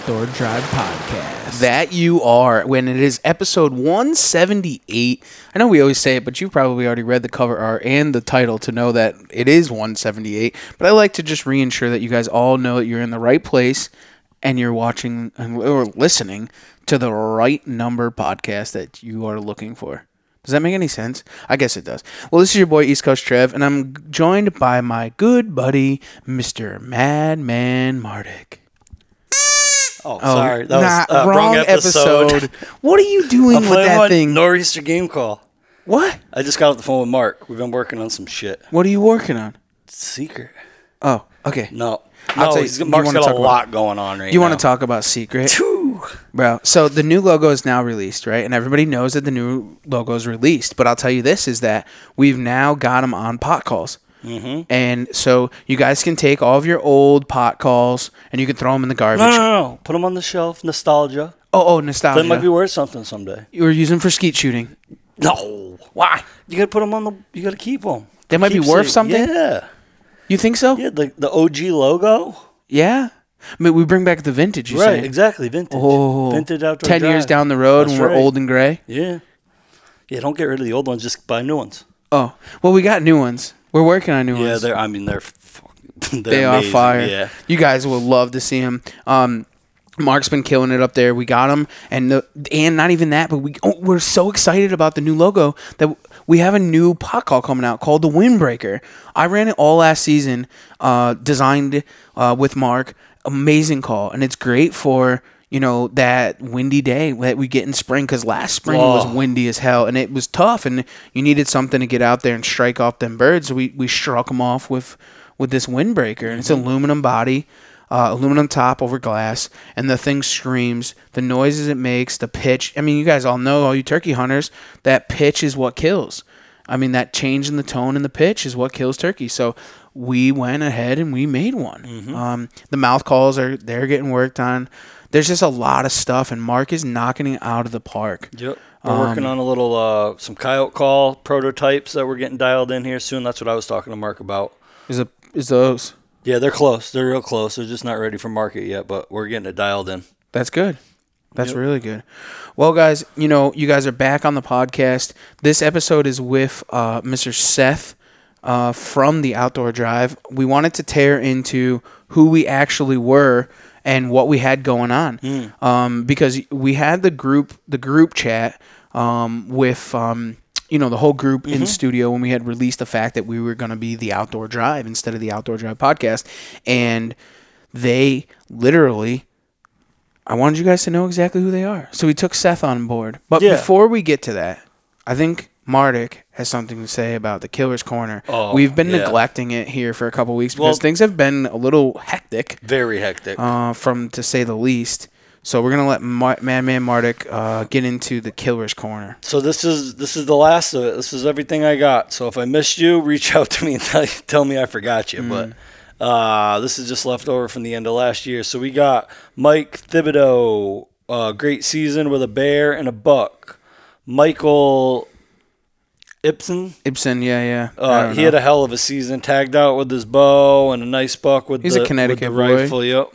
Outdoor Drive Podcast. That you are. When it is episode 178. I know we always say it, but you probably already read the cover art and the title to know that it is 178. But I like to just reinsure that you guys all know that you're in the right place and you're watching or listening to the right number podcast that you are looking for. Does that make any sense? I guess it does. Well, this is your boy East Coast Trev, and I'm joined by my good buddy, Mr. Madman Mardick. Oh, sorry. That nah, was uh, wrong, episode. what are you doing I'm with that thing? Nor'easter game call. what? I just got off the phone with Mark. We've been working on some shit. What are you working on? Secret. Oh, okay. No. I'll No, tell you- he's, you got a about- lot going on right You now. You want to talk about secret, bro? So the new logo is now released, right? And everybody knows that the new logo is released. But I'll tell you this: is that we've now got them on pot calls. Mm-hmm. And so you guys can take all of your old pot calls and you can throw them in the garbage. No, no, no, no. Put them on the shelf. Nostalgia. Oh, oh, nostalgia. That might be worth something someday. you were using for skeet shooting. No. Why? You got to put them on the. You got to keep them. They might be worth something? Yeah. You think so? Yeah. The the OG logo. Yeah. I mean, we bring back the vintage. You right. say. Exactly. Vintage. Oh, Vintage outdoor. 10 years down the road That's when we're old and gray. Yeah. Yeah. Don't get rid of the old ones. Just buy new ones. Oh, well, we got new ones. We're working on new Yeah. ones. They're. I mean, they're. they're they are fire. Yeah. You guys will love to see him. Um, Mark's been killing it up there. We got him, and the and not even that, but we oh, we're so excited about the new logo that we have a new pot call coming out called the Windbreaker. I ran it all last season, uh, designed uh, with Mark. Amazing call, and it's great for you know that windy day that we get in spring because last spring was Oh. windy as hell and it was tough and you needed something to get out there and strike off them birds. So we, we struck them off with with this windbreaker and it's aluminum body uh, aluminum top over glass and the thing screams. The noises it makes the pitch i mean you guys all know all you turkey hunters that pitch is what kills. I mean that change in the tone and the pitch is what kills turkey so we went ahead and we made one. Um, the mouth calls are they're getting worked on there's just a lot of stuff and mark is knocking it out of the park Yep. We're working on a little uh, some coyote call prototypes that we're getting dialed in here soon. That's what I was talking to Mark about. is, a, is those Yeah, they're close. They're real close. They're just not ready for market yet, but we're getting it dialed in. That's good. That's really good. Well, guys, you know, you guys are back on the podcast. This episode is with uh, Mr. Seth uh, from the Outdoor Drive. We wanted to tear into who we actually were and what we had going on, um, because we had the group, the group chat um, with. Um, you know the whole group in studio when we had released the fact that we were going to be the outdoor drive instead of the outdoor drive podcast and they literally I wanted you guys to know exactly who they are. So we took Seth on board. But Yeah. before we get to that, I think Mardik has something to say about the Killer's Corner. Oh, We've been yeah. neglecting it here for a couple weeks because Well- things have been a little hectic, Very hectic. uh, from to say the least. So we're gonna let Ma- Madman Mardik uh, get into the killer's corner. So this is this is the last of it. This is everything I got. So if I missed you, reach out to me and tell, tell me I forgot you. But uh, this is just left over from the end of last year. So we got Mike Thibodeau, uh, great season with a bear and a buck. Michael Ibsen, Ibsen, yeah, yeah. Uh, he know. had a hell of a season. Tagged out with his bow and a nice buck with He's the, a Connecticut with the boy. rifle. Yep.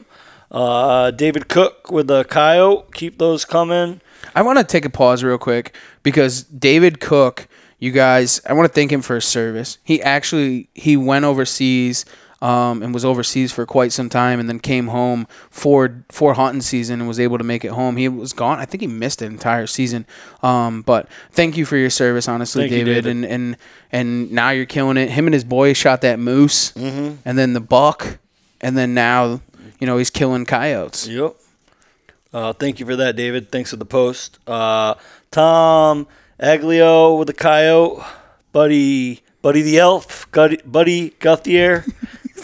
Uh, David Cook with the coyote. Keep those coming. I want to take a pause real quick because David Cook, you guys, I want to thank him for his service. He actually he went overseas um, and was overseas for quite some time, and then came home for for hunting season and was able to make it home. He was gone. I think he missed the entire season. Um, but thank you for your service, honestly, Thank you, David. David. And and and now you're killing it. Him and his boy shot that moose, Mm-hmm. and then the buck, and then now you know he's killing coyotes. Yep. Uh, thank you for that, David. Thanks for the post. Uh, Tom Aglio with the coyote. Buddy, Buddy the elf. Buddy, Buddy Guthier.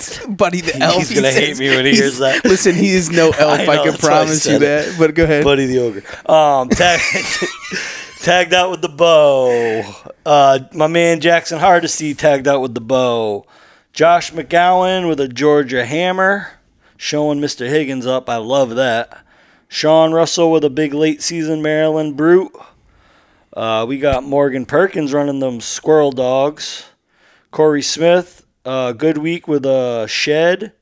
Buddy the elf. He's gonna hate says. me when he hears that. Listen, he is no elf. I, I can that's why I promise you said it. that. But go ahead. Buddy the ogre. Um, tag, tagged out with the bow. Uh, my man Jackson Hardesty tagged out with the bow. Josh McGowan with a Georgia hammer, showing Mr. Higgins up. I love that. Sean Russell with a big late season Maryland brute. Uh, we got Morgan Perkins running them squirrel dogs. Corey Smith, uh, good week with a shed,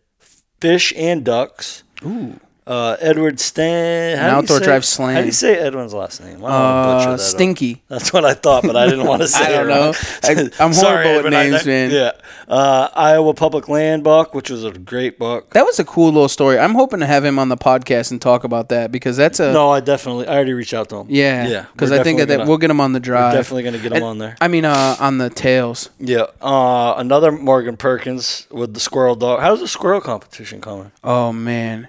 fish, and ducks. Ooh. Uh, Edward Stan. How do you outdoor say- drive slam. How do you say Edwin's last name? I don't wanna butcher Uh, that up. stinky. That's what I thought, but I didn't want to say I don't know. I- I'm Sorry, horrible with Edwin, I- names, man. Yeah. Uh, Iowa Public Land Buck, which was a great book. That was a cool little story. I'm hoping to have him on the podcast and talk about that because that's a No, I definitely. I already reached out to him. yeah. Yeah. Because I think that, gonna- we'll get him on the we're drive. definitely going to get him And- on there. I mean, uh, on the tails. Yeah. Uh, another Morgan Perkins with the squirrel dog. How's the squirrel competition coming? Oh man,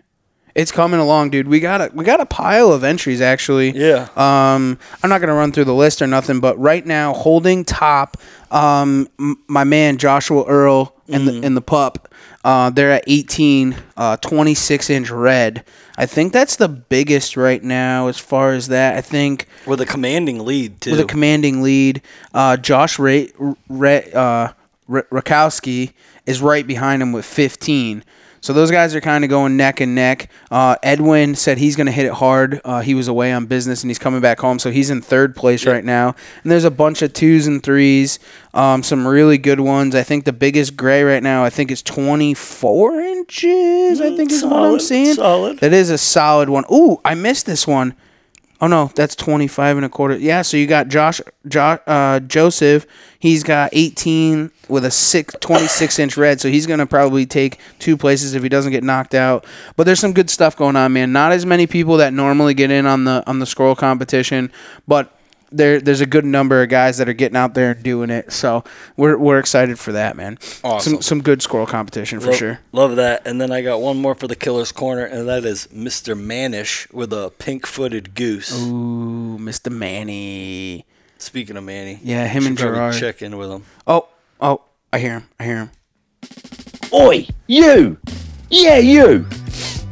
it's coming along, dude. We got a we got a pile of entries actually. Yeah. Um, I'm not gonna run through the list or nothing, but right now, holding top, um, m- my man Joshua Earl and the and the pup, uh, they're at 18, uh, 26 inch red. I think that's the biggest right now as far as that. I think With a commanding lead, too. with a commanding lead. Uh, Josh Ray, Ray, uh, R- Rakowski is right behind him with 15. So those guys are kind of going neck and neck. Uh, Edwin said he's going to hit it hard. Uh, he was away on business and he's coming back home, so he's in third place right now. And there's a bunch of twos and threes, um, some really good ones. I think the biggest gray right now, I think is 24 inches. I think is what I'm seeing. solid. That is a solid one. Ooh, I missed this one. Oh no, that's 25 and a quarter. Yeah, so you got Josh jo- uh, Joseph, he's got 18 with a six, 26 inch red, so he's going to probably take two places if he doesn't get knocked out. But there's some good stuff going on, man. Not as many people that normally get in on the on the scroll competition, but there there's a good number of guys that are getting out there and doing it. So we're we're excited for that, man. Awesome. Some some good squirrel competition for Love, sure. Love that. And then I got one more for the killer's corner, and that is Mr. Manish with a pink-footed goose. Ooh, Mr. Manny. Speaking of Manny, Yeah, him and probably Gerard. check in with him. Oh, oh, I hear him. I hear him. Oi, you! Yeah, you!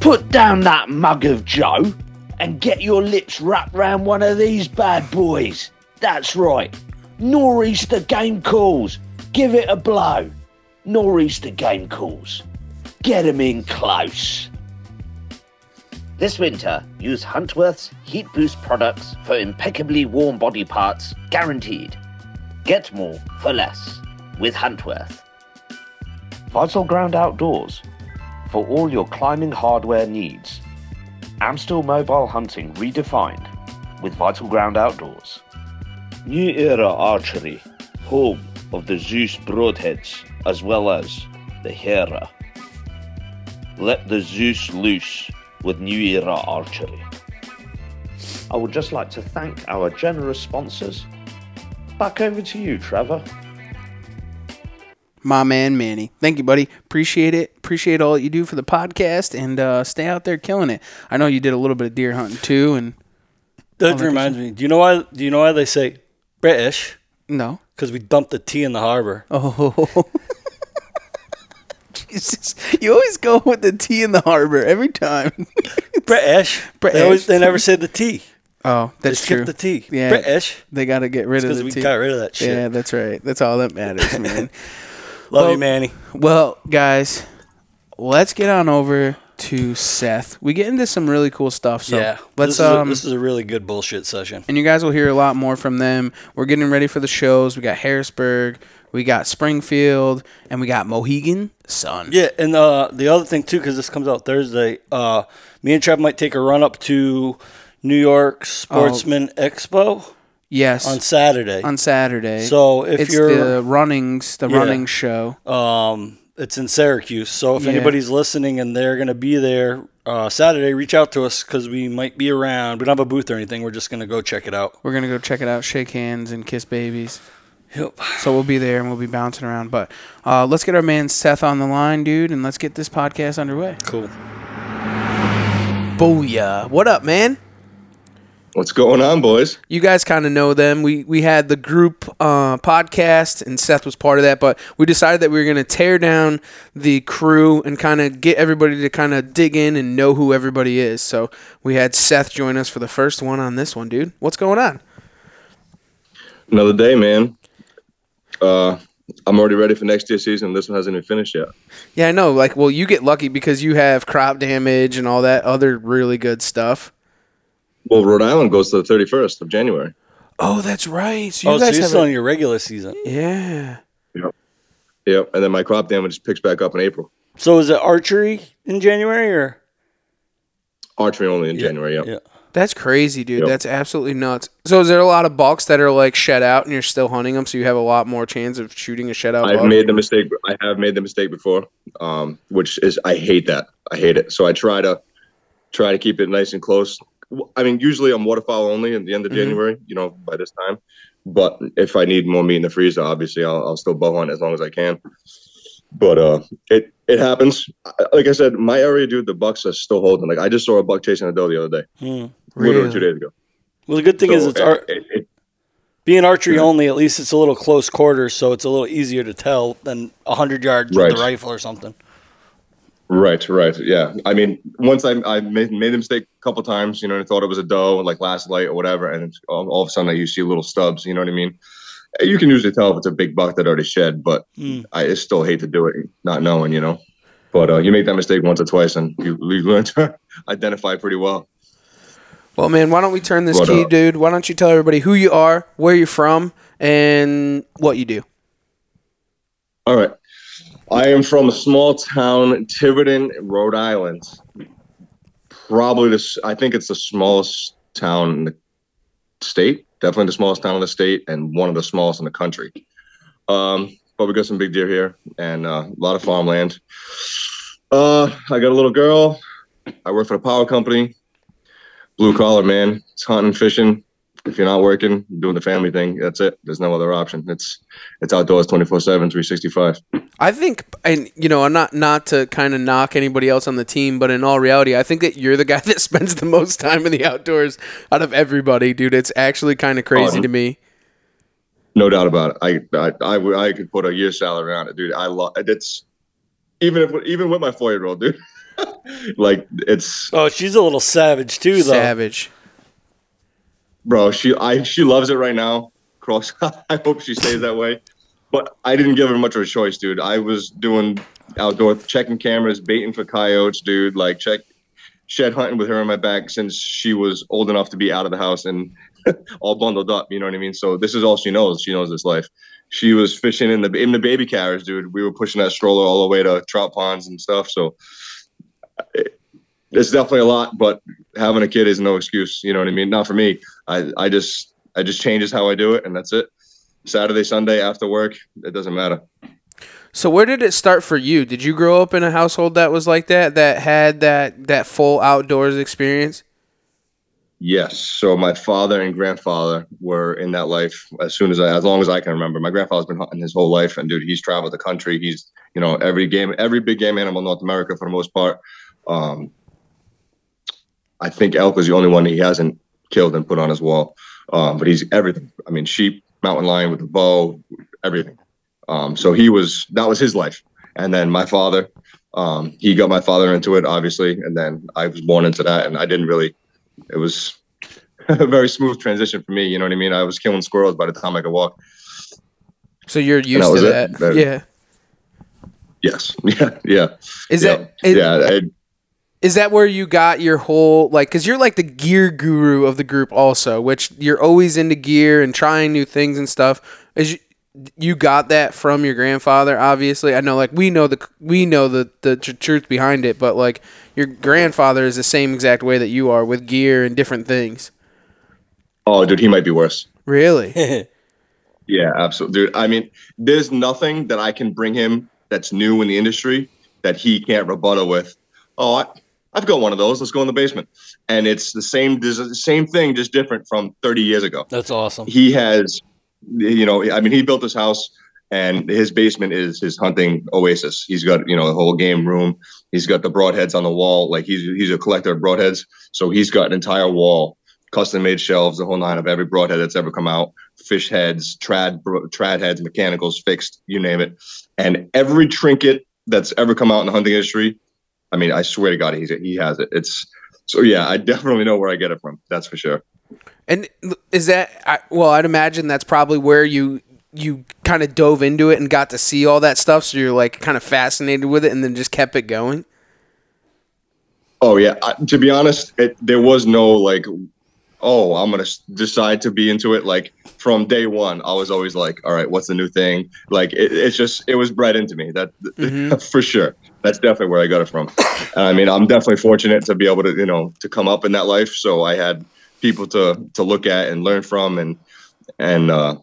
Put down that mug of Joe and get your lips wrapped round one of these bad boys. That's right. Nor'easter game calls. Give it a blow. Nor'easter game calls. Get 'em in close. This winter, use Huntworth's Heat Boost products for impeccably warm body parts, guaranteed. Get more for less with Huntworth. Vital Ground Outdoors for all your climbing hardware needs. Amstel Mobile Hunting redefined with Vital Ground Outdoors. New Era Archery, home of the Zeus Broadheads as well as the Hera. Let the Zeus loose with New Era Archery. I would just like to thank our generous sponsors. Back over to you, Trevor. My man Manny. Thank you, buddy. Appreciate it. Appreciate all that you do for the podcast and uh, stay out there killing it. I know you did a little bit of deer hunting too, and That reminds me. Do you know why? Do you know why they say British? no. Because we dumped the tea in the harbor. Oh, Jesus! You always go with the T in the harbor every time. British. British. They, always, they never said the T. Oh, that's skip true. the T. Yeah. British. They got to get rid of Because the we T. got rid of that shit. Yeah, that's right. That's all that matters, man. Love Well- you, Manny. well, guys, let's get on over to Seth. We get into some really cool stuff. So yeah. let's this is, a, um. this is a really good bullshit session. and you guys will hear a lot more from them. We're getting ready for the shows. We got Harrisburg, we got Springfield, and we got Mohegan Sun. Yeah, and uh, the other thing too, because this comes out Thursday, uh, me and Trev might take a run up to New York Sportsman Expo Yes, on Saturday. on, Saturday. Saturday. so if it's you're, the runnings, the Yeah. running show. um, it's in Syracuse. So if Yeah. anybody's listening and they're gonna be there uh, Saturday, reach out to us because we might be around. We don't have a booth or anything. We're just gonna go check it out. We're gonna go check it out, shake hands, and kiss babies. Yep. So we'll be there and we'll be bouncing around. But uh, let's get our man Seth on the line, dude, and let's get this podcast underway. Cool. Booyah! What up, man? What's going on, boys? you guys kind of know them. We we had the group uh, podcast, and Seth was part of that. But we decided that we were going to tear down the crew and kind of get everybody to kind of dig in and know who everybody is. So we had Seth join us for the first one on this one, dude. What's going on? Another day, man. Uh, I'm already ready for next year's season. This one hasn't even finished yet. Yeah, I know. Like, well, you get lucky because you have crop damage and all that other really good stuff. Well, Rhode Island goes to the 31st of January. Oh, that's right. So you Oh, so guys you're have still a- in your regular season. yeah. Yep. And then my crop damage picks back up in April. So is it archery in January or? Archery only in Yeah, January. Yep. yeah. That's crazy, dude. Yep. That's absolutely nuts. So, is there a lot of bucks that are like shed out, and you're still hunting them, so you have a lot more chance of shooting a shed out I've buck? made the mistake. I have made the mistake before, um, which is I hate that. I hate it. So I try to try to keep it nice and close. I mean, usually I'm waterfowl only at the end of Mhm. January. You know, by this time. But if I need more meat in the freezer, obviously I'll, I'll still bow hunt as long as I can. But uh, it it happens. Like I said, my area, dude, the bucks are still holding. Like I just saw a buck chasing a doe the other day, Hmm. literally two days ago. Well, the good thing is So it's ar- it- it- being archery Yeah. only. At least it's a little close quarters, so it's a little easier to tell than hundred yards with Right. the rifle or something. Right, right, yeah. I mean, once I I made, made the mistake a couple times, you know, and I thought it was a doe, like last light or whatever, and all, all of a sudden you see little stubs. You know what I mean? You can usually tell if it's a big buck that already shed, but Mm. I still hate to do it, not knowing, you know. But uh, you make that mistake once or twice, and you, you learn to identify pretty well. Well, man, why don't we turn this What key, up? dude? Why don't you tell everybody who you are, where you're from, and what you do? All right. I am from a small town, Tiverton, Rhode Island. Probably this, I think it's the smallest town in the state. Definitely the smallest town in the state and one of the smallest in the country. Um, but we got some big deer here and uh, a lot of farmland. Uh, I got a little girl. I work for the power company. Blue collar, man. It's hunting, fishing. If you're not working, doing the family thing, that's it. There's no other option. It's it's outdoors 24 7, 365. I think, and you know, I'm not not to kind of knock anybody else on the team, but in all reality, I think that you're the guy that spends the most time in the outdoors out of everybody, dude. It's actually kind of crazy Oh, to me. No doubt about it. I I I, I could put a year's salary on it, dude. I love it's even if even with my four year old, dude. like it's Oh, she's a little savage too, though. Savage. Bro. She I she loves it right now. Cross. I hope she stays that way. But I didn't give her much of a choice, dude. I was doing outdoor checking cameras, baiting for coyotes, dude. Like check shed hunting with her in my back since she was old enough to be out of the house and all bundled up. You know what I mean? So this is all she knows. She knows this life. She was fishing in the in the baby carriage, dude. We were pushing that stroller all the way to trout ponds and stuff. So it, it's definitely a lot, but having a kid is no excuse. You know what I mean? Not for me. I I just I just changes how I do it, and that's it. Saturday, Sunday after work, it doesn't matter. So where did it start for you? Did you grow up in a household that was like that, that had that that full outdoors experience? Yes. So my father and grandfather were in that life as soon as I, as long as I can remember. My grandfather's been hunting his whole life, and dude, he's traveled the country. He's you know every game, every big game animal in North America for the most part. Um, I think elk was the only one he hasn't killed and put on his wall. Um, but he's everything. I mean, sheep, mountain lion with the bow, everything. Um, so he was that was his life. And then my father Um, he got my father into it, obviously, and then I was born into that, and I didn't really. It was a very smooth transition for me. You know what I mean? I was killing squirrels by the time I could walk. So you're used that to that. That- yeah. Yes. Yeah. Yeah. Is yeah. that is, yeah. I, is that where you got your whole like cuz you're like the gear guru of the group also, which you're always into gear and trying new things and stuff. Is you, you got that from your grandfather obviously. I know like we know the we know the the tr- truth behind it, but like your grandfather is the same exact way that you are with gear and different things. oh, dude, he might be worse. Really? Yeah, absolutely, dude. I mean, there's nothing that I can bring him that's new in the industry that he can't rebuttal with. Oh, I, I've got one of those. Let's go in the basement, and it's the same. The same thing, just different from 30 years ago. That's awesome. He has, you know, I mean, he built this house, and his basement is his hunting oasis. He's got, you know, the whole game room. He's got the broadheads on the wall. Like he's he's a collector of broadheads, so he's got an entire wall, custom made shelves, the whole nine of every broadhead that's ever come out fish heads, trad trad heads, mechanicals, fixed, you name it, and every trinket that's ever come out in the hunting industry. I mean, I swear to God, he's he has it. It's so yeah, I definitely know where I get it from. That's for sure. And is that I, well? I'd imagine that's probably where you you kind of dove into it and got to see all that stuff. So you're like kind of fascinated with it, and then just kept it going. Oh yeah, I, to be honest, it, there was no like, oh, I'm gonna decide to be into it. Like from day one, I was always like, all right, what's the new thing? Like it, it's just it was bred into me. That mm-hmm. for sure. That's definitely where I got it from. I mean, I'm definitely fortunate to be able to you know to come up in that life. So I had people to to look at and learn from, and and uh,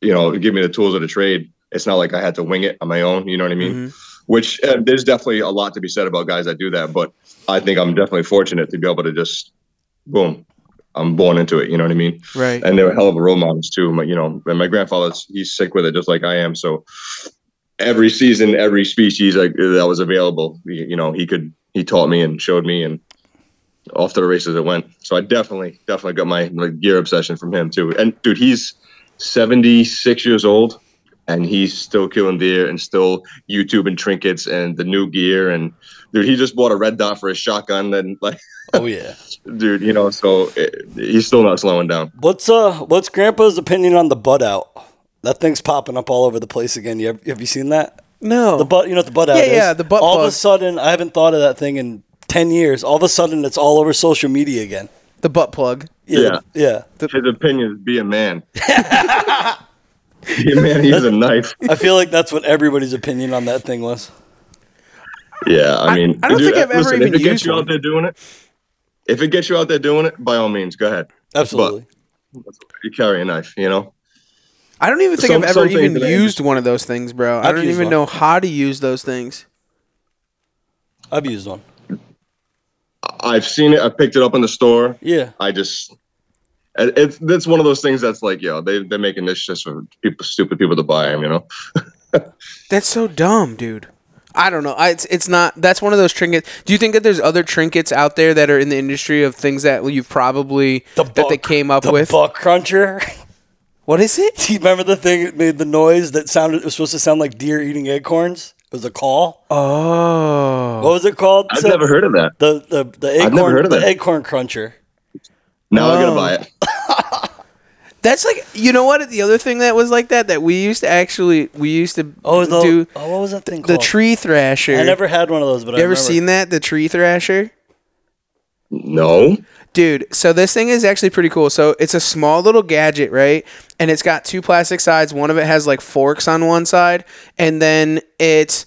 you know give me the tools of the trade. It's not like I had to wing it on my own. You know what I mean? Which uh, there's definitely a lot to be said about guys that do that, but I think I'm definitely fortunate to be able to just boom. I'm born into it. You know what I mean? Right. And they were hell of a role models too. My, you know, and my grandfather's he's sick with it just like I am. So every season, every species like that was available, you know, he could he taught me and showed me and off to the races it went. So I definitely definitely got my like, gear obsession from him too. And dude, he's 76 years old and he's still killing deer and still YouTube and trinkets and the new gear and dude, he just bought a red dot for his shotgun and like Oh yeah. dude, you know, so it, he's still not slowing down. What's uh what's Grandpa's opinion on the butt out? That thing's popping up all over the place again. You have, have you seen that? No. The butt, you know what the butt out Yeah, is? yeah, the butt All of a sudden, I haven't thought of that thing in ten years. All of a sudden, it's all over social media again. the butt plug. Yeah. yeah. His opinion is be a man. be a man, he's a knife. I feel like that's what everybody's opinion on that thing was. Yeah, I mean, I don't dude, think uh, I've ever listen, even if it gets used you one. out there doing it, if it gets you out there doing it, by all means, go ahead. Absolutely. You carry a knife, you know. I don't even think Some- I've ever even used one of those things, bro. I I've don't even one. know how to use those things. I've used one. I've seen it. I picked it up in the store. Yeah. I just, it's it's one of those things that's like, yo, they they're making this just for people, stupid people to buy them, you know. That's so dumb, dude. I don't know. I, it's it's not. That's one of those trinkets. Do you think that there's other trinkets out there that are in the industry of things that you've probably that they came up the with? buck cruncher. What is it? Do you remember the thing that made the noise that sounded? It was supposed to sound like deer eating acorns. It was a call. Oh, What was it called? I've Seth? never heard of that. the the the acorn. I've never heard of the that. acorn cruncher. Now I Oh. gotta buy it. that's like you know what? The other thing that was like that that we used to actually we used to Oh, the, do oh, what was that thing called the called? tree thrasher. I never had one of those, but I You ever remember. seen that? The tree thrasher. No. Dude, so this thing is actually pretty cool. So it's a small little gadget, right? And it's got two plastic sides. One of it has like forks on one side, and then it's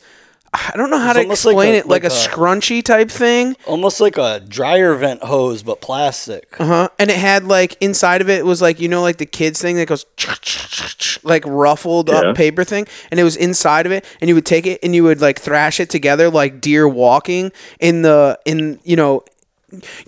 I don't know how It's to almost like explain a- it, like, like a, a- scrunchy type thing. Almost like a dryer vent hose, but plastic. Uh huh. And it had like inside of it was like you know like the kids thing that goes like ruffled Yeah. up paper thing, and it was inside of it, and you would take it and you would like thrash it together like deer walking in the in you know.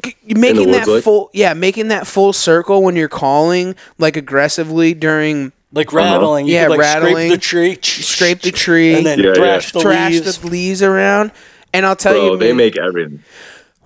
G- Making that like? full, yeah, making that full circle when you're calling like aggressively during Like uh-huh. rattling. You Yeah, could, like, rattling. Scrape the tree. scrape the tree, And then Yeah, thrash yeah. the trash leaves. the leaves around. And I'll tell Bro, you, they man- make everything.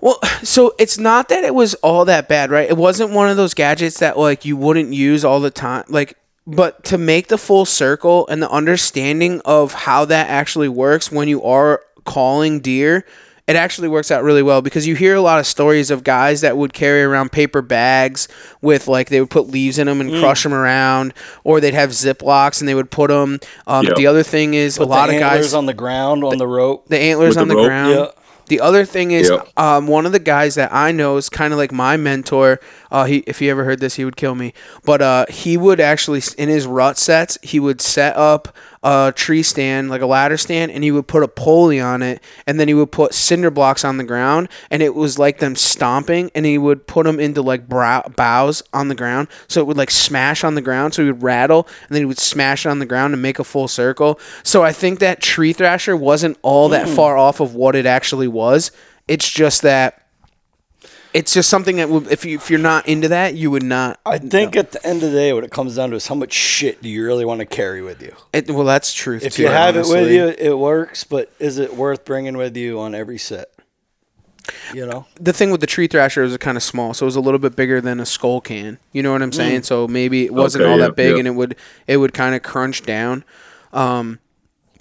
well, so it's not that it was all that bad, right? It wasn't one of those gadgets that like you wouldn't use all the time, like. But to make the full circle and the understanding of how that actually works when you are calling deer, it actually works out really well because you hear a lot of stories of guys that would carry around paper bags with like they would put leaves in them and Mm. crush them around, or they'd have ziplocs and they would put them. Um, Yep. The other thing is Put a lot the of guys on the ground on the rope. the antlers With on the the, ground. Yeah. The other thing is, Yep. um, one of the guys that I know is kind of like my mentor. Uh, he, if he ever heard this, he would kill me. But uh, he would actually, in his rut sets, he would set up a tree stand, like a ladder stand, and he would put a pulley on it, and then he would put cinder blocks on the ground, and it was like them stomping, and he would put them into like brow- boughs on the ground, so it would like smash on the ground, so he would rattle, and then he would smash it on the ground and make a full circle. So I think that tree thrasher wasn't all that far off of what it actually was. It's just that it's just something that would, if you if you're not into that, you would not. I think at the end of the day, what it comes down to is how much shit do you really want to carry with you? It, well, that's truth. If too, you have it with you, it works. But is it worth bringing with you on every set? You know, the thing with the tree thrasher was kind of small, so it was a little bit bigger than a skull can. You know what I'm saying? So maybe it wasn't Okay, all yeah, that big, yeah. and it would it would kind of crunch down. Um,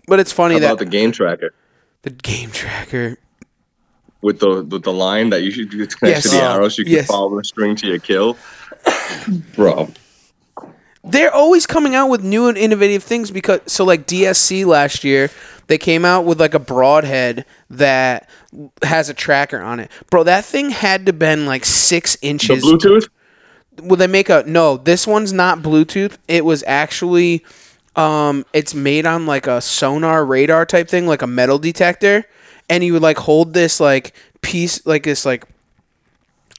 but it's funny How that about the game tracker the game tracker. With the with the line that you should it's connected to the Uh, arrow so you can yes. follow the string to your kill? Bro, they're always coming out with new and innovative things because so like DSC last year they came out with like a broadhead that has a tracker on it. Bro, that thing had to been like six the inches. Bluetooth? Will they make a no? This one's not Bluetooth. It was actually, um, it's made on like a sonar radar type thing, like a metal detector, and you would like hold this like piece, like this like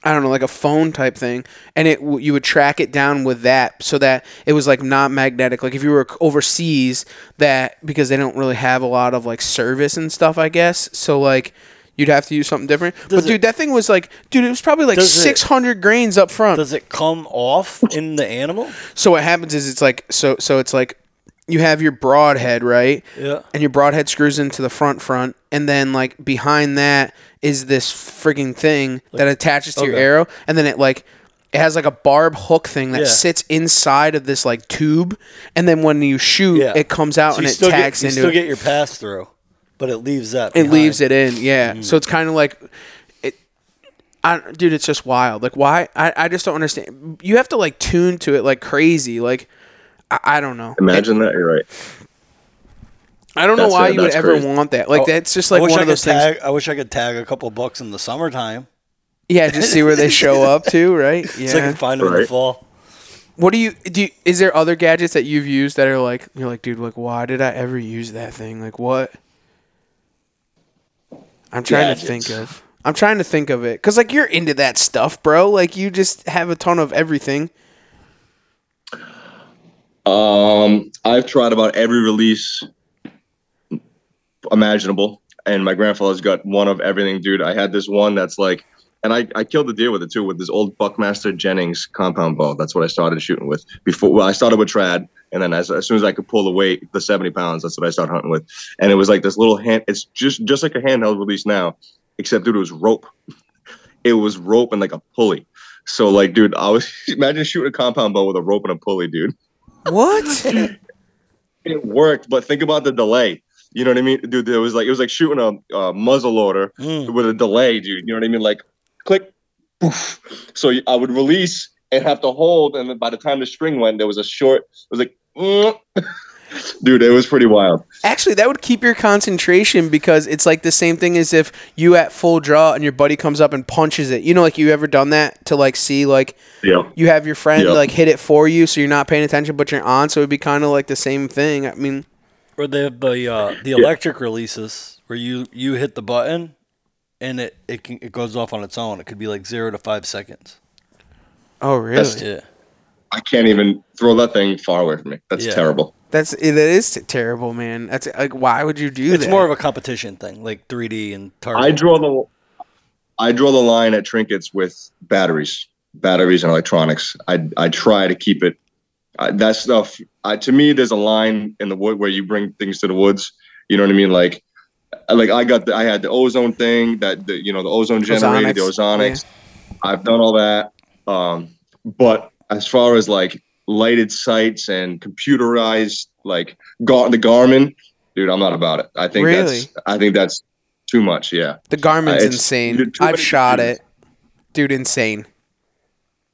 I don't know, like a phone type thing, and it you would track it down with that, so that it was like not magnetic. Like if you were overseas, that because they don't really have a lot of like service and stuff, I guess. So like you'd have to use something different. but it- dude, that thing was like, dude, it was probably like Does six hundred grains up front. does it come off in the animal? So what happens is it's like so so it's like you have your broadhead, right? Yeah. And your broadhead screws into the front front and then like behind that is this frigging thing that attaches to your okay. arrow and then it like it has like a barb hook thing that Yeah. sits inside of this like tube and then when you shoot Yeah, it comes out So and you it still tags get, you into still it. get your pass through, but it leaves that. it leaves it in, yeah. Mm-hmm. So it's kind of like it I, dude, it's just wild. Like, why? I, I just don't understand. You have to like tune to it like crazy. Like, I, I don't know. Imagine that. You're right. I don't know That's why it, you would that's ever crazy. want that. Like Oh, that's just I like wish one I of those could things. tag. I wish I could tag a couple bucks in the summertime. Yeah, just see where they show up to, right? So I Yeah. can find them in the Right. fall. What do you do? You, is there other gadgets that you've used that are like you're like, dude, like why did I ever use that thing? Like what? I'm trying to think Gadgets. of. I'm trying to think of it because like you're into that stuff, bro. Like you just have a ton of everything. Um, I've tried about every release imaginable, and my grandfather's got one of everything, dude. I had this one that's like, and I, I killed the deer with it too, with this old Buckmaster Jennings compound bow. That's what I started shooting with before. Well, I started with trad, and then as, as soon as I could pull the weight, the seventy pounds, that's what I started hunting with. And it was like this little hand. It's just just like a handheld release now, except dude, it was rope. It was rope and like a pulley. So like, dude, I was imagine shooting a compound bow with a rope and a pulley, dude What? it worked, but think about the delay. You know what I mean, dude? It was like it was like shooting a, a muzzle loader Mm. with a delay, dude. You know what I mean? Like click, poof. So I would release and have to hold, and then by the time the string went, there was a short. It was like, mm. dude, it was pretty wild. Actually, that would keep your concentration because it's like the same thing as if you at full draw and your buddy comes up and punches it. You know, like you ever done that to like see like Yeah, you have your friend Yep. like hit it for you, so you're not paying attention, but you're on. So it'd be kind of like the same thing. I mean, Or the the uh, the electric releases where you you hit the button and it it can, it goes off on its own. It could be like zero to five seconds. oh really? That's- Yeah. I can't even throw that thing far away from me. That's Yeah. terrible. That's it is terrible, man. That's like why would you do It's that? more of a competition thing, like 3D and target. I draw the I draw the line at trinkets with batteries, batteries and electronics. I I try to keep it. I, that stuff I, to me, there's a line in the wood where you bring things to the woods. You know what I mean? Like, like I got the, I had the ozone thing that the you know the ozone generator, the ozonics. I've done all that. Um, but as far as like lighted sights and computerized like gar- the Garmin, dude, I'm not about it. I think Really? that's I think that's too much. Yeah, The Garmin's Uh, insane. dude, I've shot computers. it. Dude, insane.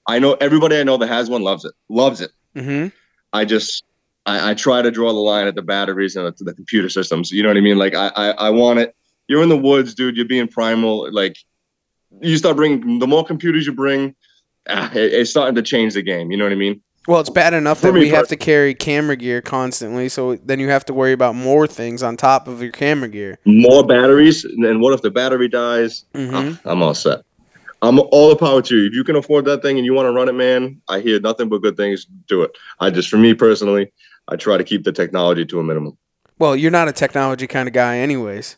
I know everybody I know that has one loves it. Loves it. hmm I just I, I try to draw the line at the batteries and the, the computer systems. You know what I mean? Like I, I I want it. You're in the woods, dude. You're being primal. Like you start bringing the more computers you bring, ah, it, it's starting to change the game. You know what I mean? Well, it's bad enough For that we have to carry camera gear constantly, so then you have to worry about more things on top of your camera gear. More batteries, and what if the battery dies? Mhm. Ah, I'm all set. I'm all the power to you. If you can afford that thing and you want to run it, man, I hear nothing but good things. Do it. I just, for me personally, I try to keep the technology to a minimum. Well, you're not a technology kind of guy, anyways.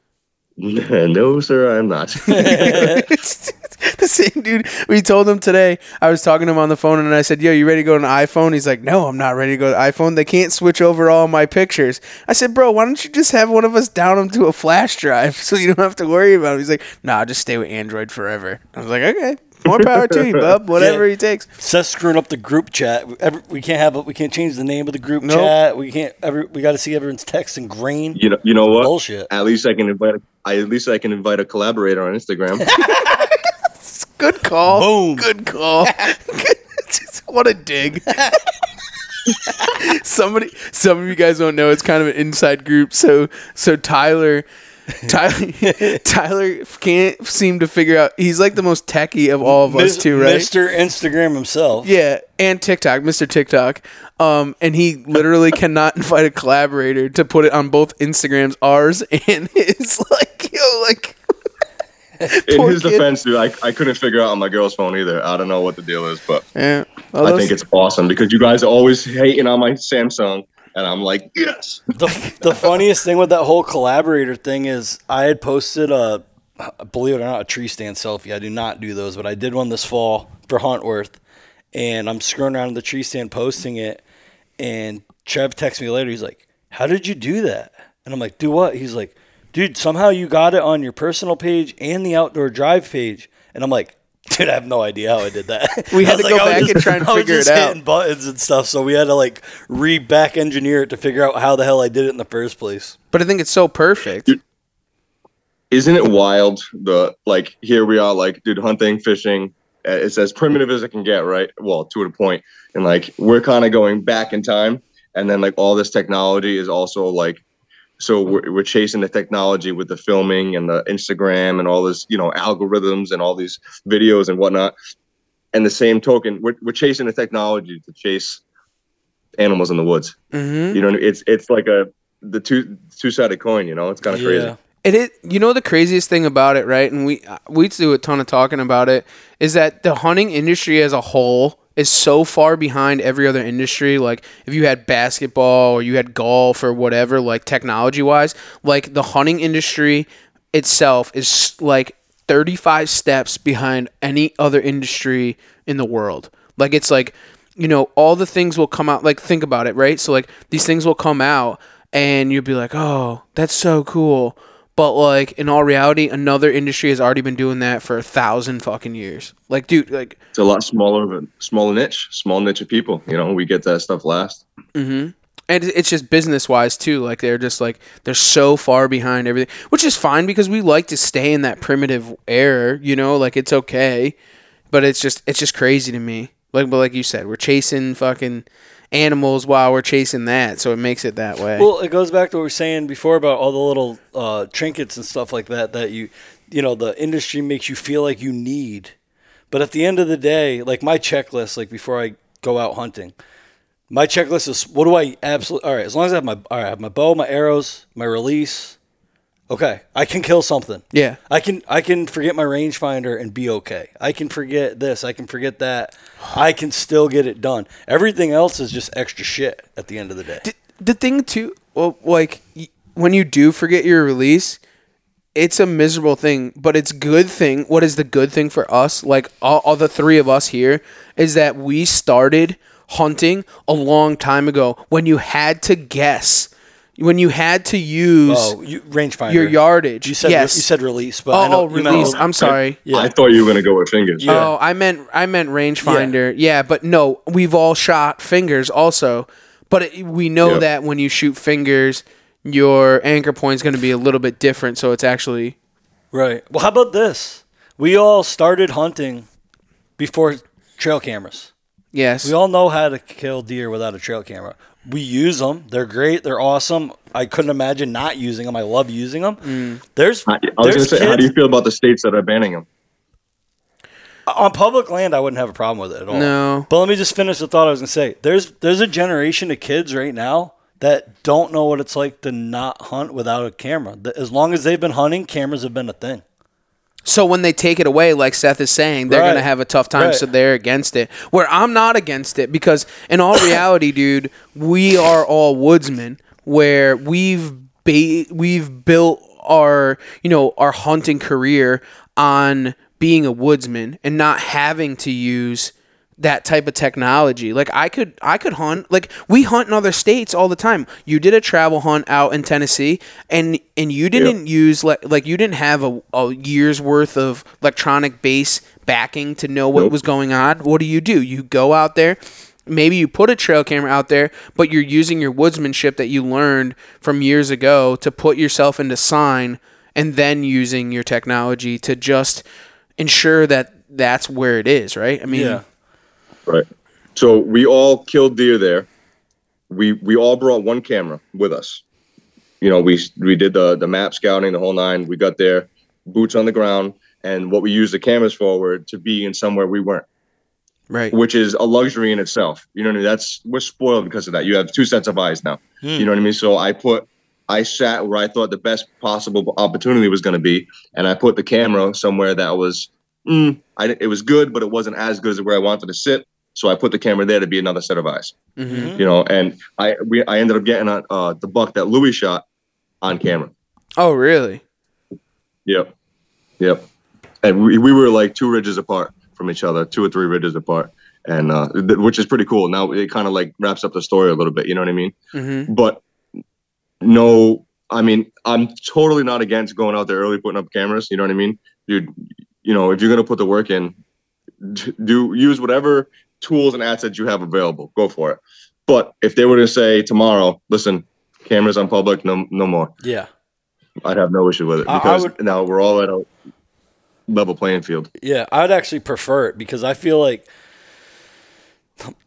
no, sir, I'm not. it's the same dude. We told him today. I was talking to him on the phone, and I said, "Yo, you ready to go to an iPhone?" He's like, "No, I'm not ready to go to iPhone. They can't switch over all my pictures." I said, "Bro, why don't you just have one of us down them to a flash drive so you don't have to worry about it?" He's like, "Nah, just stay with Android forever." I was like, "Okay, more power to you, bub. Whatever Yeah. he takes." Seth's screwing up the group chat. We can't have. a- We can't change the name of the group Nope. chat. We can't. Every, we got to see everyone's text in green. you know, you know what? Bullshit. At least I can invite. I at least I can invite a collaborator on Instagram. Good call. Boom. Good call. what a dig. Somebody, some of you guys don't know. It's kind of an inside group. So, so Tyler, Tyler, Tyler can't seem to figure out. He's like the most techie of all of us, too, right? Mr. Instagram himself. Yeah, and TikTok, Mr. TikTok. Um, and he literally cannot invite a collaborator to put it on both Instagrams, ours and his. Like, yo, like. In his kid. defense, dude, I, I couldn't figure out on my girl's phone either. I don't know what the deal is, but Yeah, Well, I those- think it's awesome because you guys are always hating on my Samsung, and I'm like, yes. The, the funniest thing with that whole collaborator thing is I had posted a, believe it or not, a tree stand selfie. I do not do those, but I did one this fall for Huntworth, and I'm scrolling around the tree stand posting it, and Trev texts me later. He's like, "How did you do that?" And I'm like, "Do what?" He's like, "Dude, somehow you got it on your personal page and the outdoor drive page." And I'm like. Dude, I have no idea how I did that. We had I was to go I was back and try and I was figure it just out. hitting buttons and stuff, so we had to like re back engineer it to figure out how the hell I did it in the first place. But I think it's so perfect. Isn't it wild? The like here we are, like, dude, hunting, fishing. uh, It's as primitive as it can get, right? Well, to a point, and like we're kind of going back in time, and then like all this technology is also like so we're, we're chasing the technology with the filming and the instagram and all this you know algorithms and all these videos and whatnot. And the same token we're, we're chasing the technology to chase animals in the woods. Hmm you know it's it's like a the two two-sided coin you know? It's kind of crazy It is, you know, the craziest thing about it, right? And we we do a ton of talking about it. Is that the hunting industry as a whole is so far behind every other industry. Like if you had basketball or you had golf or whatever, like technology wise, like the hunting industry itself is like 35 steps behind any other industry in the world. Like it's like, you know, all the things will come out. Like think about it, right? So like these things will come out and you'll be like, oh, that's so cool. But like in all reality, another industry has already been doing that for a thousand fucking years. Like, dude, like, it's a lot smaller of a smaller niche small niche of people you know we get that stuff last Mm-hmm. and it's just business wise too. Like they're just like they're so far behind everything, which is fine because we like to stay in that primitive era. You know, like it's okay, but it's just it's just crazy to me. Like, but like you said, we're chasing fucking animals while we're chasing that, so it makes it that way. Well, it goes back to what we were saying before about all the little uh, trinkets and stuff like that that you, you know, the industry makes you feel like you need. But at the end of the day, like my checklist, like before I go out hunting, my checklist is what do I absolutely all right. As long as I have my all right, I have my bow, my arrows, my release. Okay, I can kill something. yeah, I can I can forget my rangefinder and be okay. I can forget this. I can forget that. I can still get it done. Everything else is just extra shit at the end of the day. the, the thing too, well, like when you do forget your release, it's a miserable thing, but it's good thing. What is the good thing for us? Like all, all the three of us here is that we started hunting a long time ago when you had to guess, when you had to use Oh, you, rangefinder. your yardage. You said yes. you said release, but oh, I know oh, you meant- release. I'm sorry. Yeah. i thought you were going to go with fingers Yeah. Oh, I meant I meant rangefinder. Yeah. but no, we've all shot fingers also. But it, we know Yep. that when you shoot fingers, your anchor point is going to be a little bit different. So it's actually Right. Well, how about this? We all started hunting before trail cameras. yes. We all know how to kill deer without a trail camera. We use them. They're great. They're awesome. I couldn't imagine not using them. I love using them. Mm. There's I, I was going to there's say, how do you feel about the states that are banning them? on public land. I wouldn't have a problem with it at all. No. But let me just finish the thought I was going to say. There's there's a generation of kids right now that don't know what it's like to not hunt without a camera. As long as they've been hunting, cameras have been a thing. So when they take it away, like Seth is saying, they're Right. gonna have a tough time. Right. So they're against it. Where I'm not against it because in all reality, dude, we are all woodsmen. Where we've ba- we've built our you know our hunting career on being a woodsman and not having to use that type of technology. Like I could I could hunt like we hunt in other states all the time. You did a travel hunt out in Tennessee and and you didn't use like like you didn't have a, a year's worth of electronic base backing to know what Nope. was going on. What do you do? You go out there Maybe you put a trail camera out there, but you're using your woodsmanship that you learned from years ago to put yourself into sign and then using your technology to just ensure that that's where it is, right? I mean, Yeah. Right. So we all killed deer there. We we all brought one camera with us. You know, we we did the the map scouting, the whole nine. We got there, boots on the ground, and what we used the cameras for were to be in somewhere we weren't, right. which is a luxury in itself. You know what I mean? That's we're spoiled because of that. You have two sets of eyes now. You know what I mean? So I put I sat where I thought the best possible opportunity was going to be, and I put the camera somewhere that was mm, I, it was good, but it wasn't as good as where I wanted to sit. So I put the camera there to be another set of eyes. hmm You know, and I we I ended up getting uh, uh, the buck that Louis shot on camera. Oh, really? Yep, yep. And we, we were like two ridges apart from each other, two or three ridges apart, and uh, th- which is pretty cool. Now it kind of like wraps up the story a little bit. You know what I mean? hmm But no, I mean I'm totally not against going out there early, putting up cameras. You know what I mean, dude? You know, if you're gonna put the work in, do use whatever tools and assets you have available. Go for it. But if they were to say tomorrow, listen, cameras on public, no, no more. Yeah. I'd have no issue with it because would- now we're all at a level playing field. Yeah, I'd actually prefer it because I feel like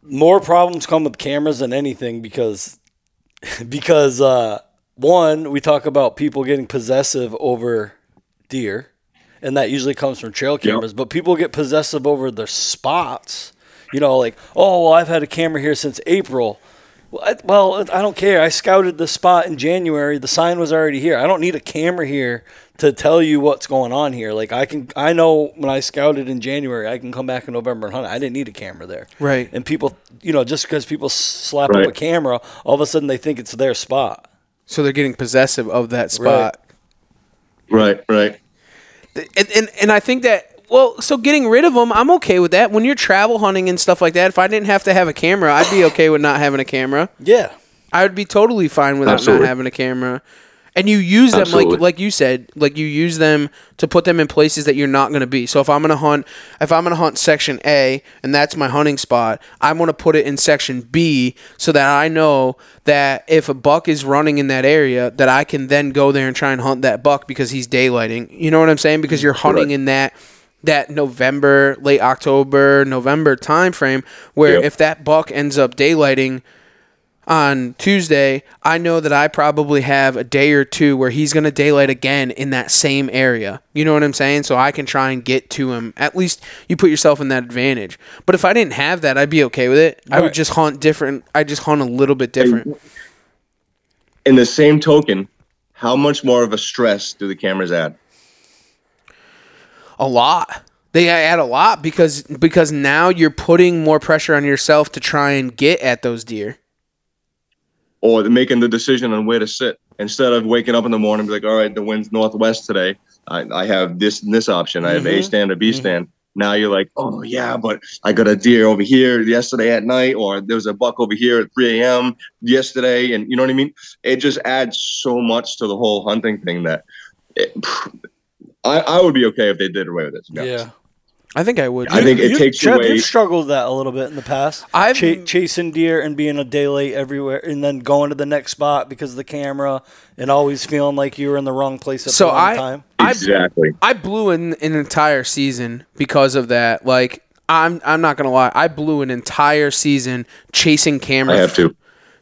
more problems come with cameras than anything because because uh, one we talk about people getting possessive over deer, and that usually comes from trail cameras. But people get possessive over their spots. You know, like oh, well, I've had a camera here since April. Well I, well, I don't care. I scouted the spot in January. The sign was already here. I don't need a camera here to tell you what's going on here. Like I can, I know when I scouted in January, I can come back in November and hunt. I didn't need a camera there. Right. And people, you know, just because people slap Right. up a camera, all of a sudden they think it's their spot. So they're getting possessive of that spot. Right, right. and, and and I think that well, so getting rid of them, I'm okay with that. When you're travel hunting and stuff like that, if I didn't have to have a camera, I'd be okay with not having a camera. Yeah. I would be totally fine without Absolutely. not having a camera. And you use them Absolutely. like like you said, like you use them to put them in places that you're not going to be. So if I'm going to hunt, if I'm going to hunt section A and that's my hunting spot, I'm going to put it in section B so that I know that if a buck is running in that area, that I can then go there and try and hunt that buck because he's daylighting. You know what I'm saying? Because mm, you're hunting Correct. in that that November, late October, November time frame where Yep. if that buck ends up daylighting on Tuesday, I know that I probably have a day or two where he's going to daylight again in that same area. You know what I'm saying? So I can try and get to him. At least you put yourself in that advantage. But if I didn't have that, I'd be okay with it. I would just hunt different. I just hunt a little bit different. In the same token, how much more of a stress do the cameras add? A lot. They add a lot because because now you're putting more pressure on yourself to try and get at those deer. Or making the decision on where to sit instead of waking up in the morning and be like, all right, the wind's northwest today. I, I have this and this option. I have A Mhm. stand or B stand. Now you're like, oh yeah, but I got a deer over here yesterday at night, or there was a buck over here at 3 a.m. yesterday, and you know what I mean. It just adds so much to the whole hunting thing that it, I, I would be okay if they did away with it. to. Yeah. I think I would. I think it You- takes Trev, away. You've struggled with that a little bit in the past. I've- Cha- chasing deer and being a day late everywhere, and then going to the next spot because of the camera, and always feeling like you were in the wrong place at So the wrong I- time. I- Exactly. I blew an, an entire season because of that. Like I'm I'm not gonna lie, I blew an entire season chasing cameras. I have to.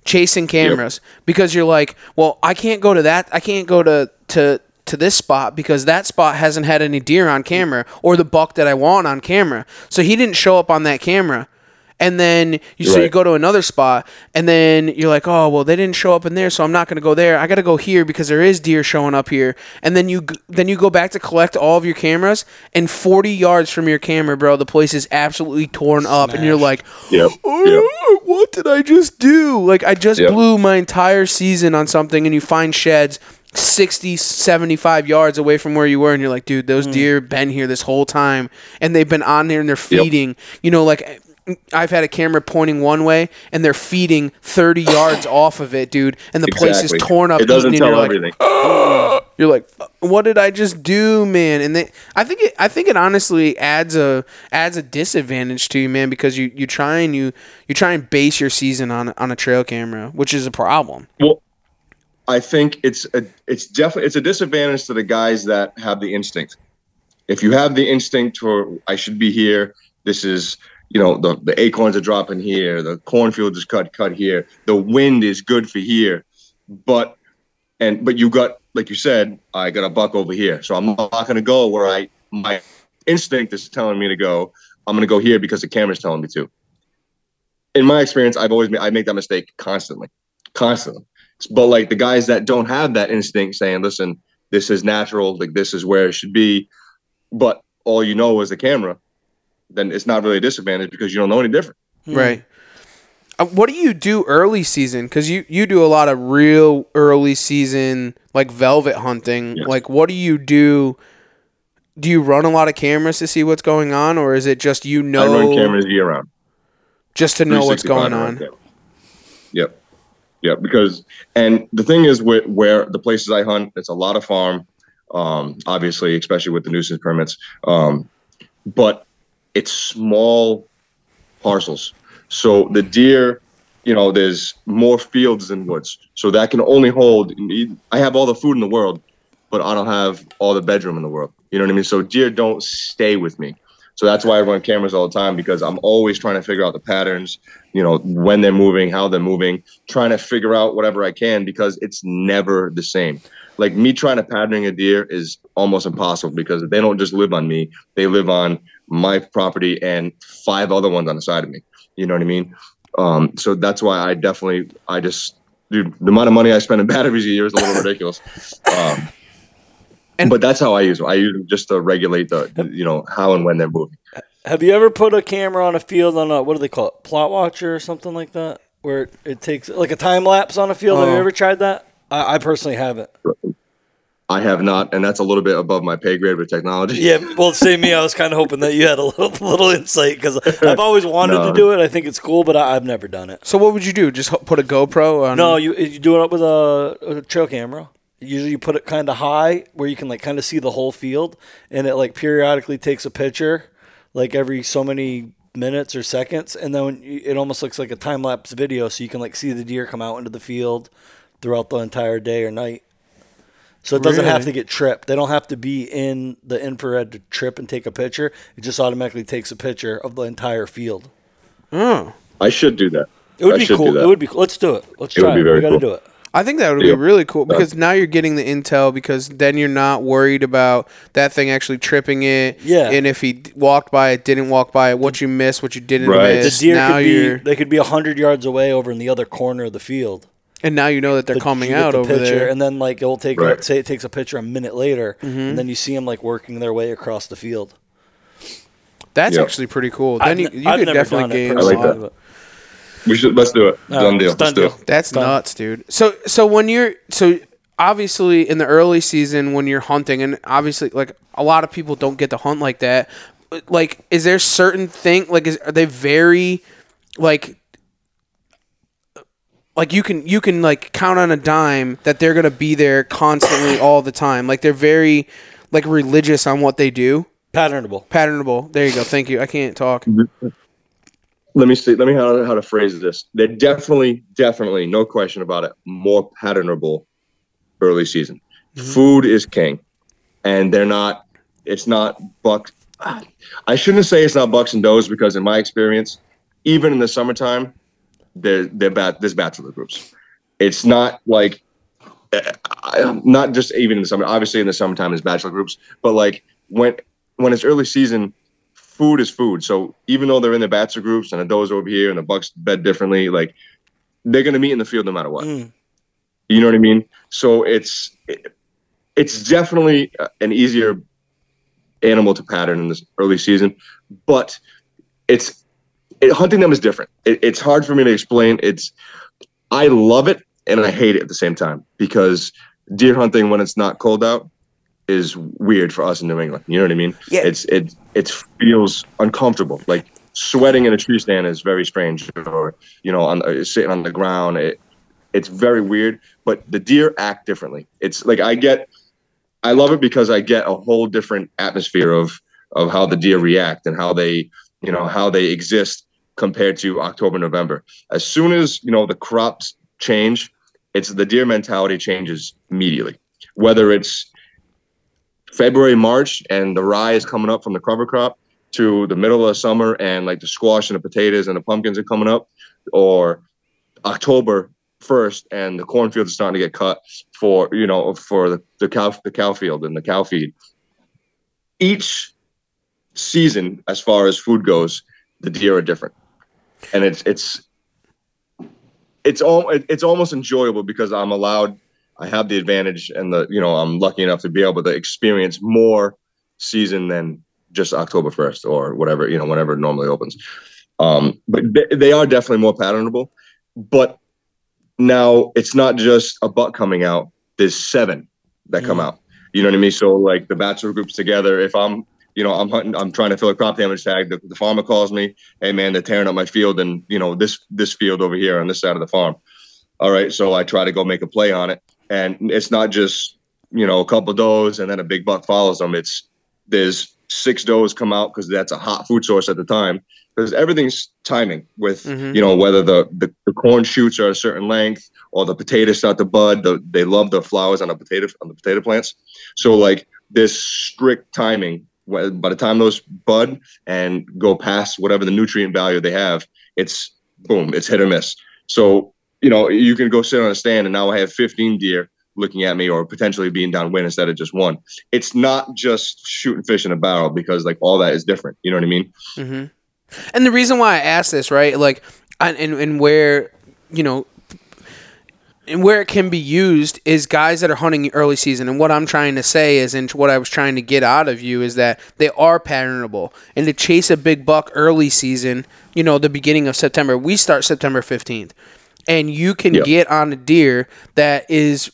chasing cameras because you're like, well, I can't go to that. I can't go to to to this spot because that spot hasn't had any deer on camera or the buck that I want on camera. So he didn't show up on that camera. And then you so you go to another spot and then you're like, "Oh, well, they didn't show up in there, so I'm not going to go there. I got to go here because there is deer showing up here." And then you then you go back to collect all of your cameras and 40 yards from your camera, bro, the place is absolutely torn up and you're like, Yep. Oh, yep. "Oh, what did I just do? Like I just Yep. blew my entire season on something and you find sheds 60 75 yards away from where you were and you're like, "Dude, those hmm. deer been here this whole time and they've been on there and they're feeding." You know, like I've had a camera pointing one way and they're feeding 30 yards off of it, dude, and the place is torn up It doesn't tell you're like, everything. you're like, what did I just do, man? And they, I think it, I think it honestly adds a adds a disadvantage to you, man, because you you try and you you try and base your season on on a trail camera, which is a problem. Well, I think it's a it's definitely it's a disadvantage to the guys that have the instinct. If you have the instinct for I should be here, this is you know the the acorns are dropping here, the cornfield is cut cut here, the wind is good for here, but and but you got like you said, I got a buck over here, so I'm not going to go where I my instinct is telling me to go. I'm going to go here because the camera's telling me to. In my experience, I've always made I make that mistake constantly, constantly but like the guys that don't have that instinct saying listen this is natural like this is where it should be but all you know is the camera then it's not really a disadvantage because you don't know any different Right. Uh, what do you do early season? Because you you do a lot of real early season like velvet hunting. Yeah. Like, what do you do? Do you run a lot of cameras to see what's going on, or is it just you i know run cameras year round just to know what's going on? yep yep because and the thing is where, where the places i hunt it's a lot of farm um obviously especially with the nuisance permits um but it's small parcels. So the deer you know there's more fields than woods. So that can only hold i have all the food in the world but i don't have all the bedroom in the world. You know what i mean? So deer don't stay with me so that's why i run cameras all the time because i'm always trying to figure out the patterns you know when they're moving how they're moving trying to figure out whatever i can because it's never the same. Like me trying to patterning a deer is almost impossible because they don't just live on me. They live on my property and five other ones on the side of me. You know what i mean? Um, so that's why i definitely i just dude the amount of money i spend in batteries a year is a little ridiculous. Um, And- but that's how i use them i use them just to regulate the you know how and when they're moving Have you ever put a camera on a field on a what do they call it, plot watcher or something like that, where it, it takes like a time lapse on a field? Have you Oh. ever tried that? I, I personally haven't. i have not and that's a little bit above my pay grade with technology Yeah, well, same me. I was kind of hoping that you had a little little insight because I've always wanted to do it. I think it's cool, but I, I've never done it. So what would you do? Just put a GoPro on? No, you you do it up with a, a trail camera. Usually, you put it kind of high where you can like kind of see the whole field, and it like periodically takes a picture, like every so many minutes or seconds, and then you, it almost looks like a time lapse video, so you can like see the deer come out into the field throughout the entire day or night. So it doesn't have to get tripped. They don't have to be in the infrared to trip and take a picture. It just automatically takes a picture of the entire field. Oh. i should do that It would I be cool. It would be. cool. Let's do it. Let's It try would be it. very we got to cool. do it. I think that would Yeah. be really cool because now you're getting the intel because then you're not worried about that thing actually tripping it. Yeah. And if he walked by it, didn't walk by it, what you missed, what you didn't Right. The deer now could you're be they could be hundred yards away over in the other corner of the field. and now you know that they're But coming out the over picture, there. and then like it will take Right. say it takes a picture a minute later, Mm-hmm. and then you see them like working their way across the field. That's Yep. actually pretty cool. Then I've you, ne- you I've could never definitely done gain. I like personally, that. We should let's do it but- done deal done let's do deal. it That's Done. nuts, dude. So so when you're so obviously in the early season when you're hunting and obviously like a lot of people don't get to hunt like that. Like is there certain thing like is are they very like like you can you can like count on a dime that they're going to be there constantly all the time. Like they're very like religious on what they do. Patternable. Patternable. There you go. Thank you. I can't talk. Mm-hmm. Let me see let me how, how to phrase this. They're definitely definitely no question about it more patternable early season. Food is king and they're not it's not bucks. I shouldn't say it's not bucks and does because in my experience even in the summertime they're they're bat, there's bachelor groups. It's not like uh, not just even in the summer obviously in the summertime there's bachelor groups but like when when it's early season food is food. So even though they're in the bachelor groups and the does over here and the Bucks bed differently, like they're gonna meet in the field no matter what. Mm. You know what I mean? So it's it, it's definitely an easier animal to pattern in this early season, but it's it, hunting them is different. It, it's hard for me to explain. It's I love it and I hate it at the same time because deer hunting when it's not cold out is weird for us in New England. You know what I mean? Yeah. It's it it feels uncomfortable. Like sweating in a tree stand is very strange, or you know, on uh, sitting on the ground. It it's very weird. But the deer act differently. It's like I get, I love it because I get a whole different atmosphere of of how the deer react and how they you know how they exist compared to October November. As soon as you know the crops change, it's the deer mentality changes immediately. Whether it's February, March, and the rye is coming up from the cover crop to the middle of the summer, and like the squash and the potatoes and the pumpkins are coming up, or October first, and the cornfields are starting to get cut for you know for the, the cow the cow field and the cow feed. Each season, as far as food goes, the deer are different, and it's it's it's all it's almost enjoyable because I'm allowed I have the advantage and the you know I'm lucky enough to be able to experience more season than just October first or whatever you know whenever it normally opens. Um, but they, are definitely more patternable. But now it's not just a buck coming out. There's seven that come out. You know what I mean? So like the bachelor groups together. If I'm you know I'm hunting, I'm trying to fill a crop damage tag. The, the farmer calls me, hey man, they're tearing up my field and you know this this field over here on this side of the farm. All right, so I try to go make a play on it and it's not just you know a couple does and then a big buck follows them. It's there's six does come out because that's a hot food source at the time. Because everything's timing with Mhm. you know whether the, the the corn shoots are a certain length or the potatoes start to bud the, they love the flowers on the potato on the potato plants. So like this strict timing. By the time those bud and go past whatever the nutrient value they have it's boom it's hit or miss. So you know, you can go sit on a stand and now I have 15 deer looking at me or potentially being downwind instead of just one. It's not just shooting fish in a barrel because like all that is different. You know what I mean? hmm And the reason why I asked this, right, like, and, and where, you know, and where it can be used is guys that are hunting early season. And what I'm trying to say is, and what I was trying to get out of you is that they are patternable. And to chase a big buck early season, you know, the beginning of September, we start September 15th, and you can Yep. get on a deer that is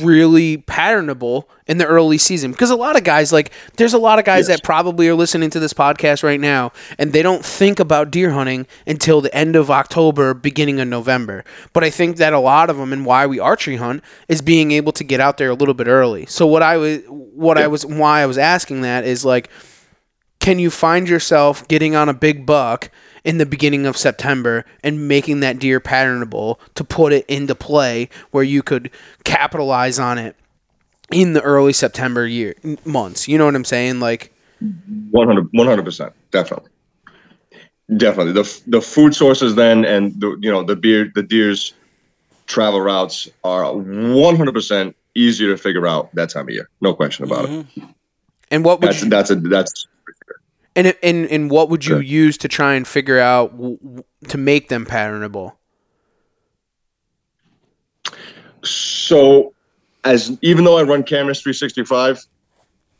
really patternable in the early season because a lot of guys like there's a lot of guys Yes. that probably are listening to this podcast right now and they don't think about deer hunting until the end of October beginning of November but I think that a lot of them and why we archery hunt is being able to get out there a little bit early so what I was what I was why I was asking that is like can you find yourself getting on a big buck in the beginning of September and making that deer patternable to put it into play where you could capitalize on it in the early September year months. You know what I'm saying? Like 100 percent, definitely, definitely. The the food sources then and the you know the beer the deer's travel routes are 100 percent easier to figure out that time of year. No question about it. Mm-hmm. and what would That's you, that's a that's and and and what would you use to try and figure out w- w- to make them patternable? So, as even though I run cameras 365,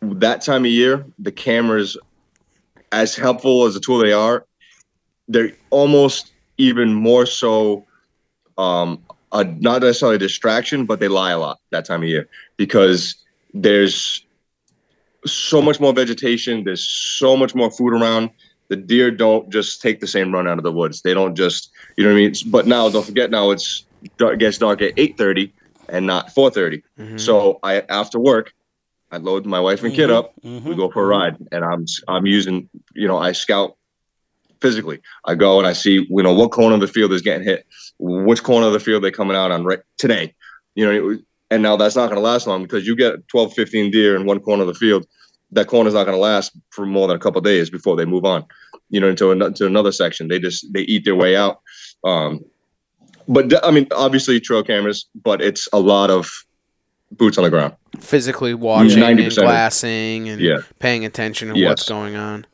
that time of year, the cameras, as helpful as a tool they are, they're almost even more so, um, a, not necessarily a distraction, but they lie a lot that time of year because there's so much more vegetation. There's so much more food around. The deer don't just take the same run out of the woods. They don't just, you know what I mean. But now, don't forget, now it's dark, gets dark at eight thirty and not four mm-hmm. So I after work, I load my wife and kid mm-hmm. up. We mm-hmm. go for a ride, and I'm I'm using you know I scout physically. I go and I see you know what corner of the field is getting hit, which corner of the field they coming out on right today. You know, and now that's not going to last long because you get 12, 15 deer in one corner of the field. That corner's not going to last for more than a couple days before they move on. You know, into, an, into another section. They just they eat their way out. Um, but I mean, obviously trail cameras, but it's a lot of boots on the ground. Physically watching and 90% of- glassing and Yeah. paying attention to Yes. what's going on.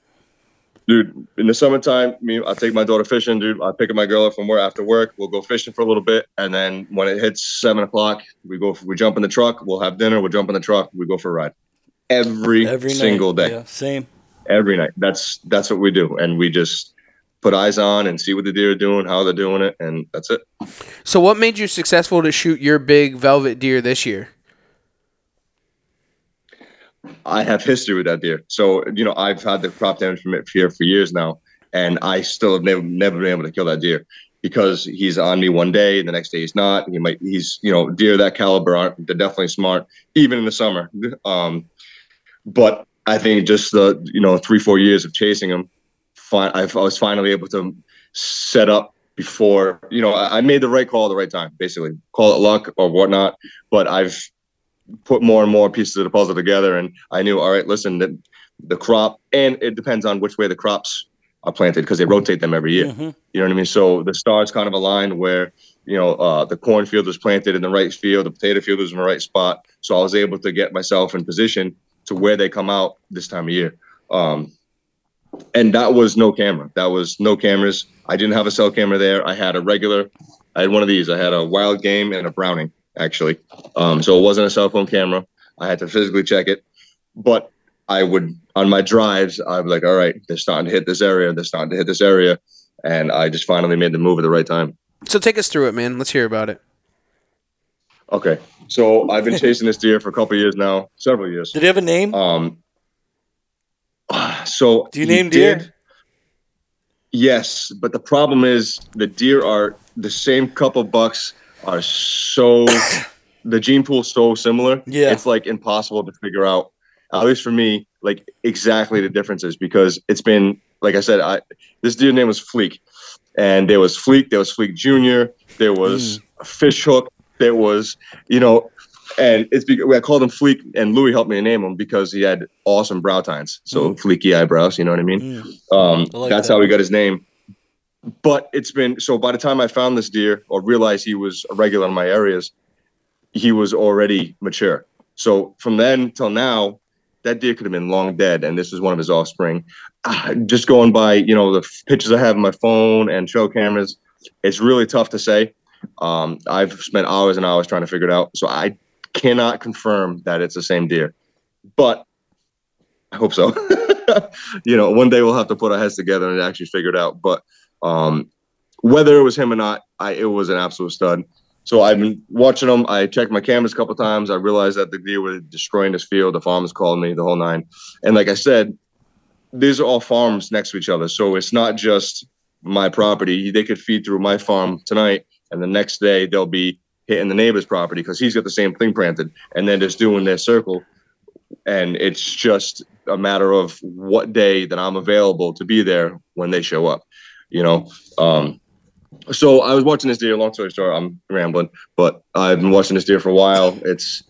dude in the summertime me i take my daughter fishing dude i pick up my girl up from work after work we'll go fishing for a little bit and then when it hits seven o'clock we go we jump in the truck we'll have dinner we'll jump in the truck we go for a ride every, Every night. single day Yeah, same. every night that's that's what we do and we just put eyes on and see what the deer are doing how they're doing it and that's it So, what made you successful to shoot your big velvet deer this year? I have history with that deer. So, you know, I've had the crop damage from it here for years now, and I still have never, never been able to kill that deer because he's on me one day, and the next day he's not. He might, he's, you know, deer that caliber aren't, they're definitely smart, even in the summer. Um, but I think just the, you know, three, four years of chasing him, fi- I was finally able to set up before, you know, I made the right call at the right time, basically. Call it luck or whatnot, but I've, put more and more pieces of the puzzle together and i knew all right listen the, the crop and it depends on which way the crops are planted because they rotate them every year Mhm. you know what i mean so the stars kind of aligned where you know uh, the cornfield was planted in the right field the potato field was in the right spot so i was able to get myself in position to where they come out this time of year um, and that was no camera that was no cameras i didn't have a cell camera there i had a regular i had one of these i had a Wildgame and a Browning actually um, so it wasn't a cell phone camera. I had to physically check it. But I would on my drives, be like, all right, they're starting to hit this area, they're starting to hit this area. And I just finally made the move at the right time. So, take us through it, man. Let's hear about it. Okay. So I've been chasing this deer for a couple of years now, several years. Did he have a name? Um so Do you name deer? did- Yes, but the problem is the deer are the same couple bucks are so the gene pool so similar. Yeah. It's like impossible to figure out, at least for me, like exactly the differences because it's been like I said, I this deer name was Fleek. And there was Fleek, there was Fleek Junior, there was Hmm. a fish hook, there was, you know, and it's because I called him Fleek, and Louis helped me name him because he had awesome brow tines, so fleeky eyebrows. You know what I mean? Mm. Um, I like that's that. how he got his name. But it's been so by the time I found this deer or realized he was a regular in my areas, he was already mature. So from then till now, that deer could have been long dead, and this is one of his offspring. Ah, Just going by, you know, the pictures I have on my phone and show cameras, it's really tough to say. Um, I've spent hours and hours trying to figure it out, so I cannot confirm that it's the same deer, but I hope so. you know, one day we'll have to put our heads together and actually figure it out. But um, whether it was him or not, I it was an absolute stud. So I've been watching him. I checked my cameras a couple times. I realized that the deer were destroying this field. The farmers called me the whole nine. And like I said, these are all farms next to each other. So it's not just my property. They could feed through my farm tonight, and the next day they'll be hitting the neighbor's property because he's got the same thing planted, and then just doing their circle. And it's just a matter of what day that I'm available to be there when they show up. You know, um, so I was watching this deer. Long story short, I'm rambling, but I've been watching this deer for a while. It's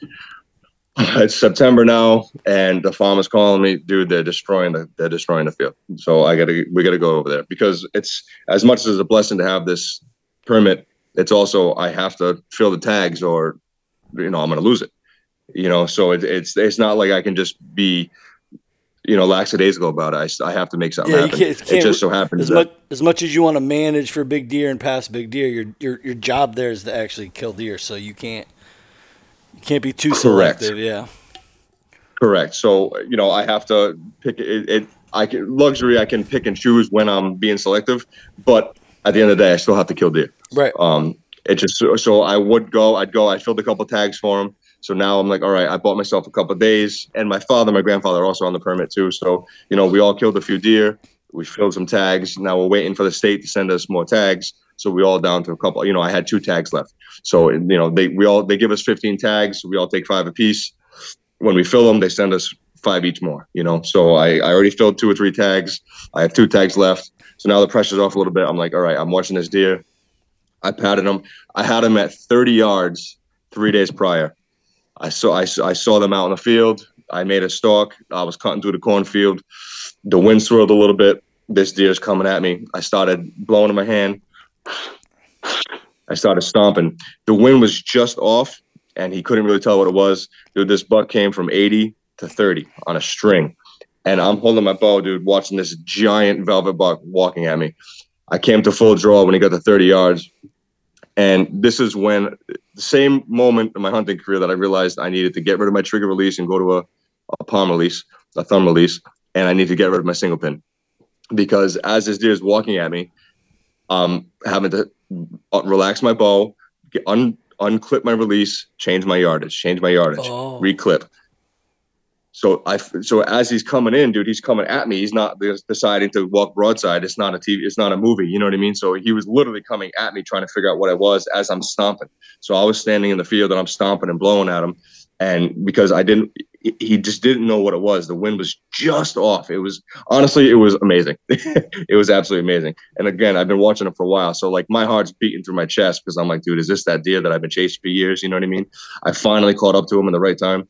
it's September now, and the farmer's calling me, dude. They're destroying the they're destroying the field. So I gotta we gotta go over there because it's as much as a blessing to have this permit. It's also I have to fill the tags, or you know I'm gonna lose it. You know, so it, it's it's not like I can just be you know lackadaisical about it. I, I have to make something Yeah, happen. can't- it can't- just so happens As that much as much as you want to manage for big deer and pass big deer, your your your job there is to actually kill deer. So you can't you can't be too Correct. selective. Yeah. Correct. So you know, I have to pick it. it I can luxury. I can pick and choose when I'm being selective, but at the end of the day, I still have to kill deer. Right. Um, it just so, I would go. I'd go. I filled a couple tags for him. So now I'm like, all right. I bought myself a couple days, and my father, my grandfather, also on the permit too. So you know, we all killed a few deer. We filled some tags. Now we're waiting for the state to send us more tags. So we all down to a couple. You know, I had two tags left. So you know, they we all they give us 15 tags. We all take five apiece when we fill them, they send us five each more. You know, so I I already filled two or three tags. I have two tags left. So now the pressure's off a little bit. I'm like, all right, I'm watching this deer. I patted him. I had him at 30 yards three days prior. I saw I, I saw them out in the field. I made a stalk. I was cutting through the cornfield. The wind swirled a little bit. This deer's coming at me. I started blowing in my hand. I started stomping. The wind was just off, and he couldn't really tell what it was. Dude, this buck came from 80 to 30 on a string. And I'm holding my bow, dude, watching this giant velvet buck walking at me. I came to full draw when he got to 30 yards. And this is when the same moment in my hunting career that I realized I needed to get rid of my trigger release and go to a, a palm release, a thumb release, and I need to get rid of my single pin. Because as this deer is walking at me, um, having to uh, relax my bow, get, un, unclip my release, change my yardage, change my yardage, Oh. reclip. So I so as he's coming in, dude, he's coming at me. He's not deciding to walk broadside. It's not a TV. It's not a movie. You know what I mean? So he was literally coming at me, trying to figure out what I was as I'm stomping. So I was standing in the field and I'm stomping and blowing at him, and because I didn't, he- just didn't know what it was. The wind was just off. It was honestly, it was amazing. it was absolutely amazing. And again, I've been watching him for a while, so like my heart's beating through my chest because I'm like, dude, is this that deer that I've been chasing for years? You know what I mean? I finally caught up to him in the right time.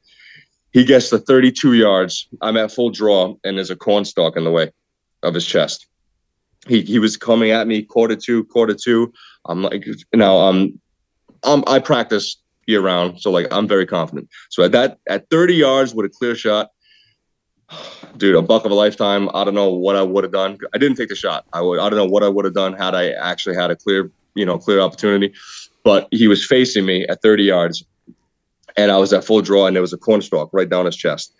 He gets to 32 yards. I'm at full draw, and there's a corn stalk in the way of his chest. He he was coming at me quarter two, quarter two. I'm like, now um, um, I practice year round, so like I'm very confident. So at that at 30 yards with a clear shot, dude, a buck of a lifetime. I don't know what I would have done. I didn't take the shot. I would. I don't know what I would have done had I actually had a clear, you know, clear opportunity. But he was facing me at 30 yards, and I was at full draw, and there was a corn stalk right down his chest.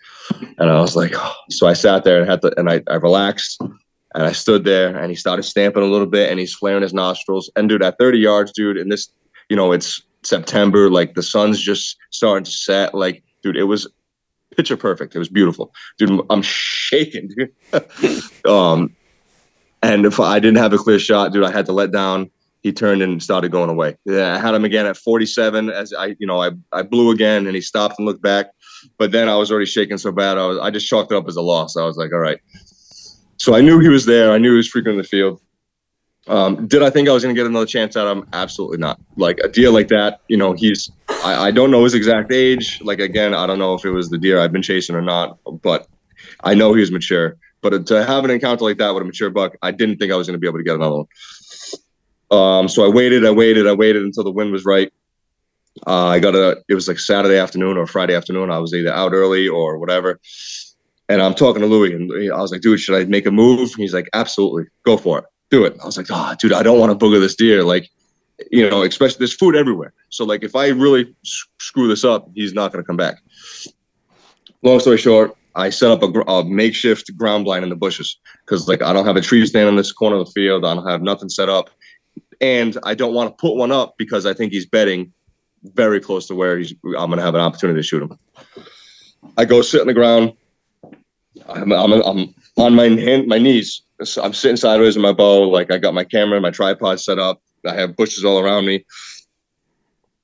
And I was like, so I sat there and had to, and I, I relaxed, and I stood there, and he started stamping a little bit, and he's flaring his nostrils. And dude, at 30 yards, dude, and this, you know, it's September, like the sun's just starting to set. Like, dude, it was picture perfect. It was beautiful, dude. I'm shaking, dude. um, and if I didn't have a clear shot, dude, I had to let down. He turned and started going away. Yeah, I had him again at 47 as I, you know, I, I blew again and he stopped and looked back. But then I was already shaking so bad. I was, I just chalked it up as a loss. I was like, all right. So I knew he was there. I knew he was frequent in the field. Um, did I think I was going to get another chance at him? Absolutely not. Like a deer like that, you know, he's, I, I don't know his exact age. Like, again, I don't know if it was the deer I've been chasing or not, but I know he was mature. But to have an encounter like that with a mature buck, I didn't think I was going to be able to get another one. Um, so I waited, I waited, I waited until the wind was right. Uh, I got a, it was like Saturday afternoon or Friday afternoon. I was either out early or whatever. And I'm talking to Louis, and I was like, dude, should I make a move? He's like, absolutely, go for it, do it. I was like, oh, dude, I don't want to booger this deer. Like, you know, especially there's food everywhere. So, like, if I really screw this up, he's not going to come back. Long story short, I set up a, a makeshift ground blind in the bushes because, like, I don't have a tree stand in this corner of the field. I don't have nothing set up and I don't want to put one up because I think he's betting very close to where he's. I'm going to have an opportunity to shoot him. I go sit on the ground. I'm, I'm, I'm on my hand, my knees. I'm sitting sideways with my bow. Like I got my camera, my tripod set up. I have bushes all around me.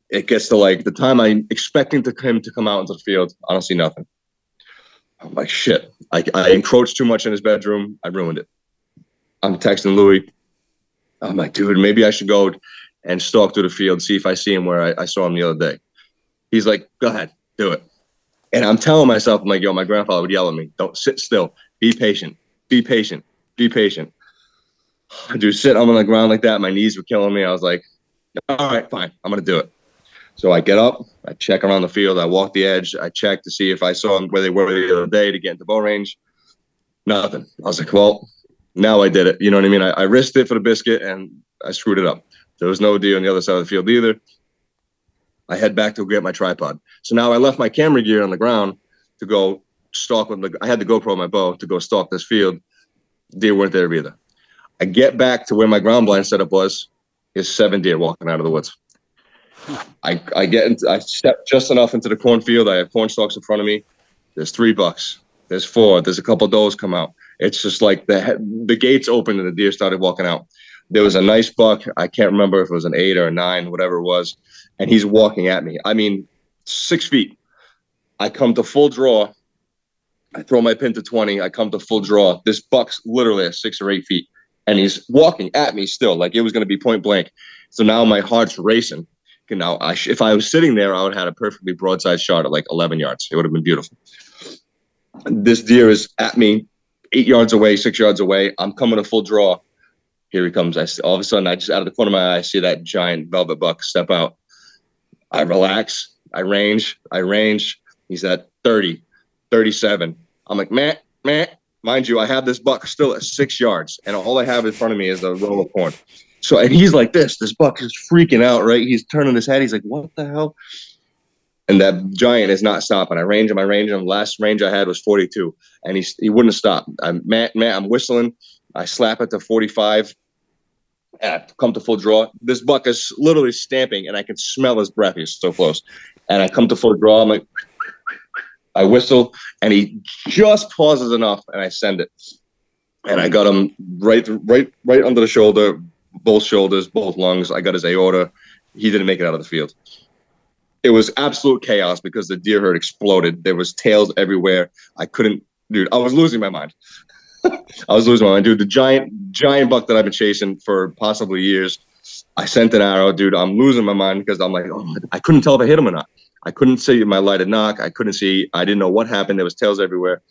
It gets to like the time I'm expecting to him to come out into the field. I don't see nothing. I'm like shit. I, I encroached too much in his bedroom. I ruined it. I'm texting Louis. I'm like, dude, maybe I should go and stalk through the field, see if I see him where I, I saw him the other day. He's like, go ahead, do it. And I'm telling myself, I'm like, yo, my grandfather would yell at me, don't sit still, be patient, be patient, be patient. Dude, sit on the ground like that. My knees were killing me. I was like, all right, fine, I'm gonna do it. So I get up, I check around the field, I walk the edge, I check to see if I saw them where they were the other day to get into bow range. Nothing. I was like, well, now I did it. You know what I mean? I, I risked it for the biscuit and I screwed it up. There was no deer on the other side of the field either. I head back to get my tripod. So now I left my camera gear on the ground to go stalk with the. I had the GoPro on my bow to go stalk this field. Deer weren't there either. I get back to where my ground blind setup was. Is seven deer walking out of the woods. I, I get into, I step just enough into the cornfield. I have corn stalks in front of me. There's three bucks. There's four. There's a couple does come out. It's just like the the gates opened and the deer started walking out. There was a nice buck. I can't remember if it was an eight or a nine, whatever it was, and he's walking at me. I mean, six feet. I come to full draw. I throw my pin to 20. I come to full draw. This buck's literally at six or eight feet. And he's walking at me still, like it was going to be point blank. So now my heart's racing. Know, I sh- if I was sitting there, I would have had a perfectly broadside shot at like 11 yards. It would have been beautiful. This deer is at me, eight yards away, six yards away. I'm coming a full draw. Here he comes. I see, all of a sudden, I just out of the corner of my eye, I see that giant velvet buck step out. I relax. I range. I range. He's at 30, 37. I'm like, man, man. Mind you, I have this buck still at six yards, and all I have in front of me is a roll of corn. So, and he's like this. This buck is freaking out, right? He's turning his head. He's like, what the hell? And that giant is not stopping. I range him. I range him. Last range I had was 42, and he he wouldn't stop. I'm man, man. I'm whistling. I slap it to 45, and I come to full draw. This buck is literally stamping, and I can smell his breath. He's so close. And I come to full draw. I'm like, I whistle, and he just pauses enough, and I send it. And I got him right, right, right under the shoulder, both shoulders, both lungs. I got his aorta. He didn't make it out of the field. It was absolute chaos because the deer herd exploded. There was tails everywhere. I couldn't, dude. I was losing my mind. I was losing my mind, dude. The giant, giant buck that I've been chasing for possibly years. I sent an arrow, dude. I'm losing my mind because I'm like, oh, I couldn't tell if I hit him or not. I couldn't see my lighted nock. I couldn't see. I didn't know what happened. There was tails everywhere.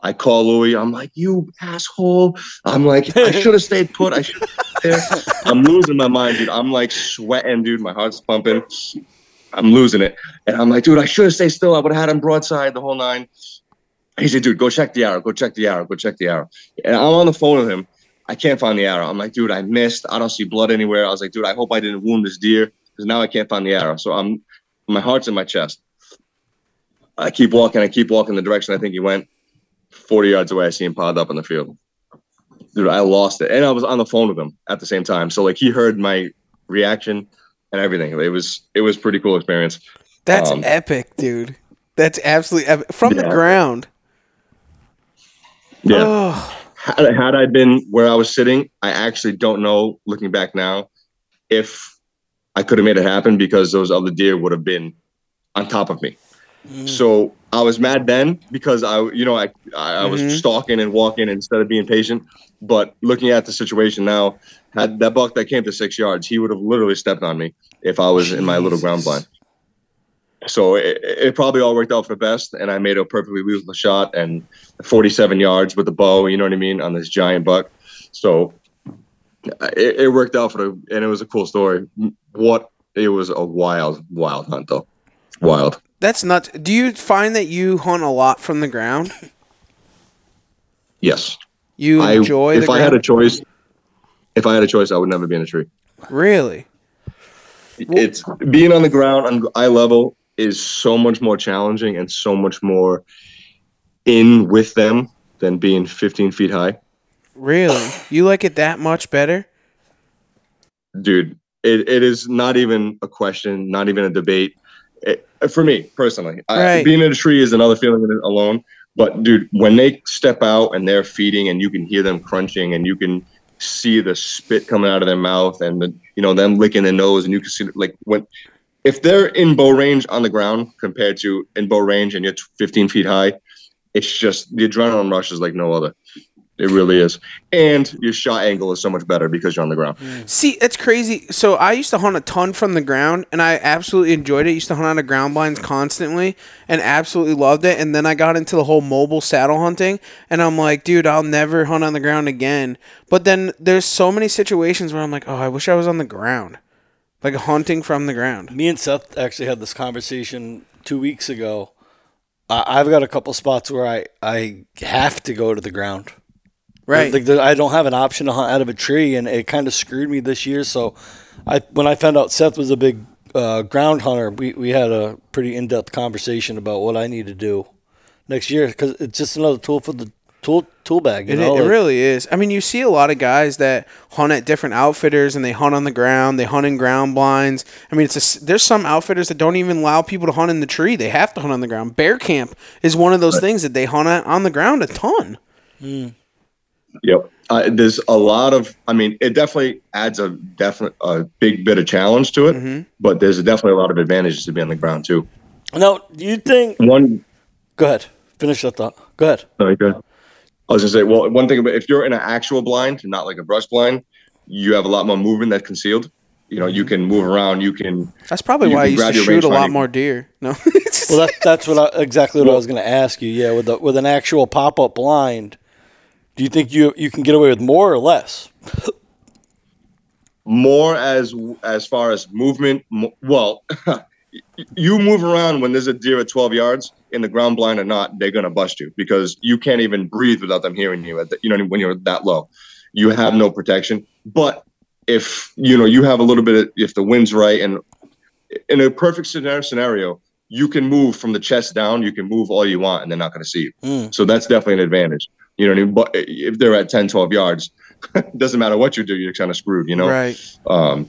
I call Louis. I'm like, you asshole. I'm like, I should have stayed put. I should. I'm losing my mind, dude. I'm like sweating, dude. My heart's pumping. I'm losing it. And I'm like, dude, I should have stayed still. I would have had him broadside the whole nine. He said, dude, go check the arrow. Go check the arrow. Go check the arrow. And I'm on the phone with him. I can't find the arrow. I'm like, dude, I missed. I don't see blood anywhere. I was like, dude, I hope I didn't wound this deer because now I can't find the arrow. So I'm, my heart's in my chest. I keep walking. I keep walking the direction I think he went. 40 yards away, I see him piled up in the field. Dude, I lost it. And I was on the phone with him at the same time. So like he heard my reaction and everything. It was it was pretty cool experience. That's Um, epic, dude. That's absolutely epic. From the ground. Yeah. Oh, Had, had I been where I was sitting, I actually don't know, looking back now, if I could have made it happen because those other deer would have been on top of me. So I was mad then because I, you know, I I, I was mm-hmm. stalking and walking instead of being patient. But looking at the situation now, had that buck that came to six yards, he would have literally stepped on me if I was in my little ground blind. So it, it probably all worked out for the best, and I made a perfectly lethal shot and 47 yards with the bow. You know what I mean on this giant buck. So it, it worked out for the, and it was a cool story. What it was a wild, wild hunt though, wild. That's nuts. Do you find that you hunt a lot from the ground? Yes, You I, enjoy if the I ground? had a choice, if I had a choice, I would never be in a tree. really? It's being on the ground on eye level is so much more challenging and so much more in with them than being 15 feet high. Really? You like it that much better? dude it, it is not even a question not even a debate it, for me personally I, being in a tree is another feeling alone. But dude when they step out and they're feeding and you can hear them crunching and you can see the spit coming out of their mouth and the you know them licking their nose and you can see like when if they're in bow range on the ground compared to in bow range and you're 15 feet high it's just the adrenaline rush is like no other it really is and your shot angle is so much better because you're on the ground mm. See, it's crazy. So I used to hunt a ton from the ground, and I absolutely enjoyed it. I used to hunt on the ground blinds constantly, and absolutely loved it. And then I got into the whole mobile saddle hunting, and I'm like, dude, I'll never hunt on the ground again. But then there's so many situations where I'm like, oh, I wish I was on the ground, like hunting from the ground. Me and Seth actually had this conversation two weeks ago. I I've got a couple spots where I, I have to go to the ground. Right. Like I don't have an option to hunt out of a tree, and it kind of screwed me this year. So, I when I found out Seth was a big uh, ground hunter, we, we had a pretty in depth conversation about what I need to do next year because it's just another tool for the tool tool bag. You It, know, it Like, really is. I mean, you see a lot of guys that hunt at different outfitters and they hunt on the ground. They hunt in ground blinds. I mean, it's a there's some outfitters that don't even allow people to hunt in the tree. They have to hunt on the ground. Bear camp is one of those things that they hunt at, on the ground a ton. Yep. Uh, there's a lot of, I mean, it definitely adds a definite, a big bit of challenge to it, Mhm. but there's definitely a lot of advantages to be on the ground too. Now, do you think One, Go ahead. Finish that thought. Go ahead. Sorry, go ahead. I was gonna say, well, one thing about if you're in an actual blind, not like a brush blind, you have a lot more movement that's concealed. You know, you can move around. You can. That's probably why I used to shoot a lot more deer. No. Well, that, that's what I, exactly what I was going to ask you. Yeah, with the, with an actual pop up blind, do you think you you can get away with more or less? more as as far as movement. Well, you move around when there's a deer at 12 yards in the ground blind or not, they're gonna bust you because you can't even breathe without them hearing you. At the, you know when you're that low, you have no protection. But if you know you have a little bit of if the wind's right and in a perfect scenario scenario. You can move from the chest down. You can move all you want, and they're not going to see you. Mm. So that's definitely an advantage. You know what I mean? But if they're at 10, 12 yards, doesn't matter what you do, you're kind of screwed. You know? right. Um,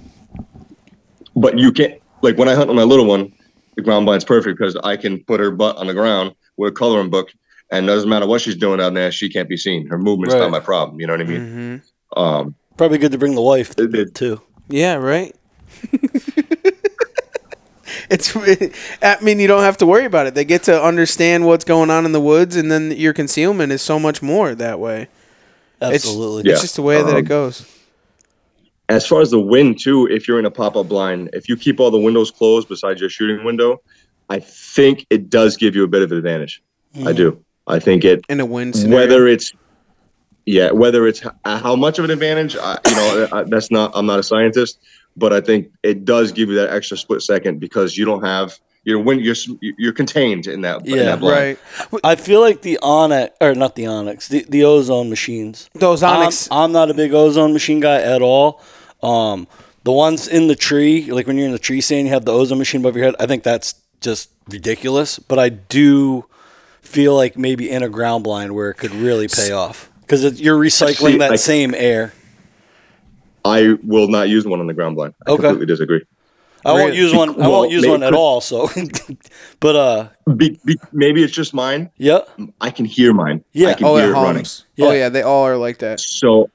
but you can't like when I hunt with my little one, the ground blind's perfect because I can put her butt on the ground with a coloring book, and doesn't matter what she's doing out there, she can't be seen. Her movement's Right. not my problem. You know what I mean? hmm Um, Probably good to bring the wife It- it- too. Yeah, right. it's. I mean, you don't have to worry about it. They get to understand what's going on in the woods, and then your concealment is so much more that way. It's- Absolutely. Yeah. It's just the way that it Um, goes. as far as the wind too, if you're in a pop up blind, if you keep all the windows closed besides your shooting window, I think it does give you a bit of advantage. I do. I think it In a wind scenario. whether it's yeah whether it's how much of an advantage I, you know I, that's not i'm not a scientist but i think it does give you that extra split second because you don't have you're when you're you're contained in that in Yeah, that blind. right. I feel like the Onyx, or not the Onyx, the, the Ozone machines. Those I'm, Onyx. I'm not a big Ozone machine guy at all. Um, the ones in the tree, like when you're in the tree stand, you have the Ozone machine above your head. I think that's just ridiculous. But I do feel like maybe in a ground blind where it could really pay off because you're recycling See, that I- same air. I will not use one on the ground blind i Okay. completely disagree I won't use one. I won't use maybe- one at all. So, but uh, be, be, maybe it's just mine yeah, i can hear mine Yeah. i can oh, hear it it running hums. Oh Yeah. yeah, they all are like that. so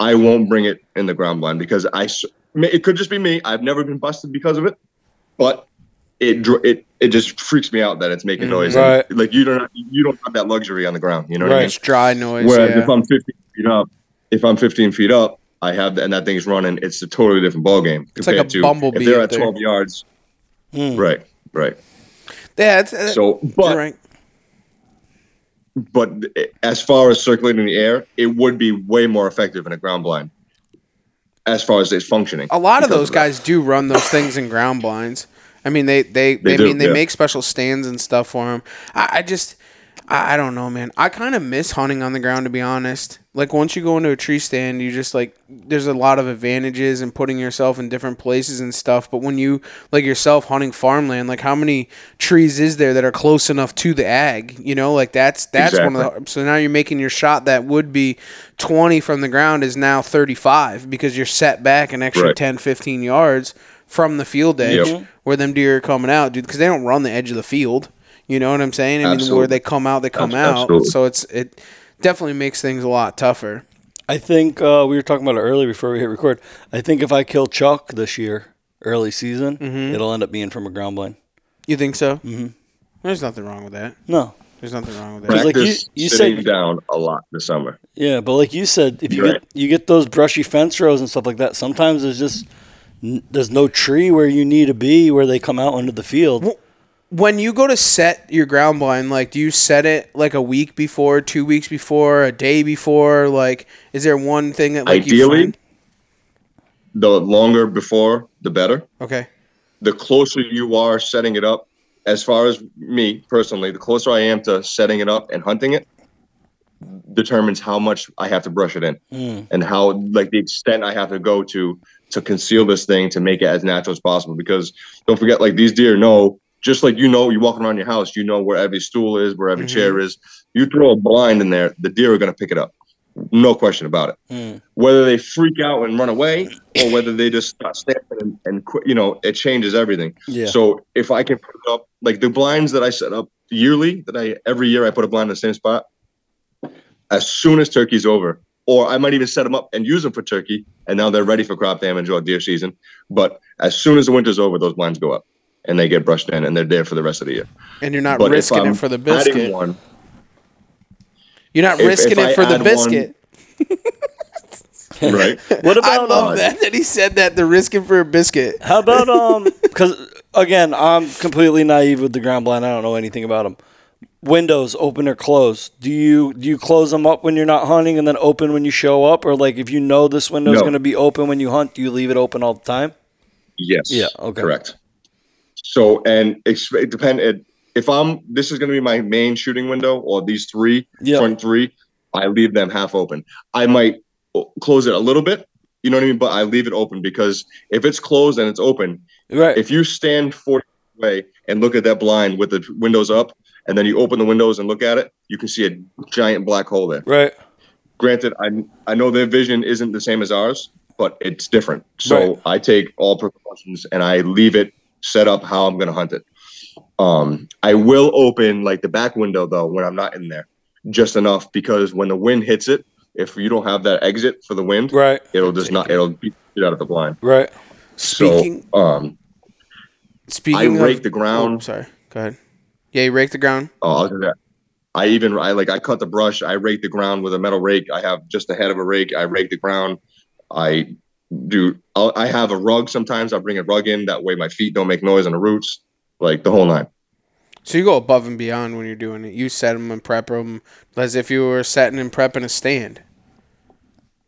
i won't bring it in the ground blind because I. it could just be me i've never been busted because of it but it it it just freaks me out that it's making noise and, Right. like you don't you don't have that luxury on the ground you know what i Right. mean It's dry noise. Whereas yeah. if I'm 15 feet up, if I'm 15 feet up, I have that, and that thing's running. It's a totally different ball game It's like compared a to bumblebee if they're up at there. 12 yards. Mm. Right, right. yeah, it's, uh, So, but right. but as far as circulating in the air, it would be way more effective in a ground blind. As far as its functioning, A lot of those that. guys do run those things in ground blinds. I mean, they they, they, They do, mean they yeah. make special stands and stuff for them. I, I just I, I don't know, man. I kind of miss hunting on the ground to be honest. Like once you go into a tree stand, you just like there's a lot of advantages in putting yourself in different places and stuff. But when you like yourself hunting farmland, like how many trees is there that are close enough to the ag? You know, like that's that's one of the so now you're making your shot that would be 20 from the ground is now 35 because you're set back an extra Right. 10 15 yards from the field edge Yep. where them deer are coming out dude because they don't run the edge of the field you know what i'm saying i mean where they come out they come Abs- out so it's it definitely makes things a lot tougher I think uh, we were talking about it earlier before we hit record. I think if I kill Chuck this year, early season, Mm-hmm. it'll end up being from a ground blind. you think so mm-hmm. there's nothing wrong with that No, there's nothing wrong with Because, that like, you- practice you sitting said- down a lot this summer. yeah, but like you said, if you Right. get you get those brushy fence rows and stuff like that, sometimes there's just there's no tree where you need to be where they come out into the field. When you go to set your ground blind like do you set it like a week before two weeks before a day before like is there one thing that like you Ideally, find? the longer before, the better. okay the closer you are setting it up, as far as me personally, the closer I am to setting it up and hunting it, determines how much I have to brush it in Mm. and how like the extent I have to go to to conceal this thing to make it as natural as possible. Because don't forget, like these deer know, just like you know, you're walking around your house, you know where every stool is, where every Mhm. chair is. You throw a blind in there, the deer are gonna pick it up. No question about it Mm. whether they freak out and run away or whether they just start stamping and, and quit, you know, it changes everything. Yeah. So if I can put it up, like the blinds that I set up yearly, that I every year I put a blind in the same spot. As soon as turkey's over, or I might even set them up and use them for turkey, and now they're ready for crop damage or deer season. But as soon as the winter's over, those blinds go up, and they get brushed in, and they're there for the rest of the year. And you're not But risking it for the biscuit. one, You're not if- risking if it I for the add biscuit. right? What about I about love um, that that he said that they're risking for a biscuit. How about um? Because again, I'm completely naive with the ground blind. I don't know anything about them. Windows open or close? Do you do you close them up when you're not hunting and then open when you show up, or like if you know this window is No. going to be open when you hunt, do you leave it open all the time? Yes. Yeah, okay. Correct. So, and it's, it depend. It, if I'm, this is going to be my main shooting window, or these three Yeah. front three, I leave them half open. I might close it a little bit. You know what I mean? But I leave it open because if it's closed and it's open, Right. if you stand 40 feet away and look at that blind with the windows up, and then you open the windows and look at it, you can see a giant black hole there. right. Granted, I I know their vision isn't the same as ours, but it's different. So Right. I take all precautions and I leave it set up how I'm going to hunt it. Um, I will open like the back window though when I'm not in there, just enough because when the wind hits it, if you don't have that exit for the wind, Right. it'll just not it'll beat it out of the blind. Right. Speaking so, um, speaking I rake of, the ground. Oh, sorry. Go ahead. Yeah, you rake the ground. Oh, I'll do that. I even I like I cut the brush. I rake the ground with a metal rake. I have just the head of a rake. I rake the ground. I do. I'll, I have a rug. Sometimes I bring a rug in. That way my feet don't make noise on the roots. Like the whole nine. So you go above and beyond when you're doing it. You set them and prep them as if you were setting and prepping a stand.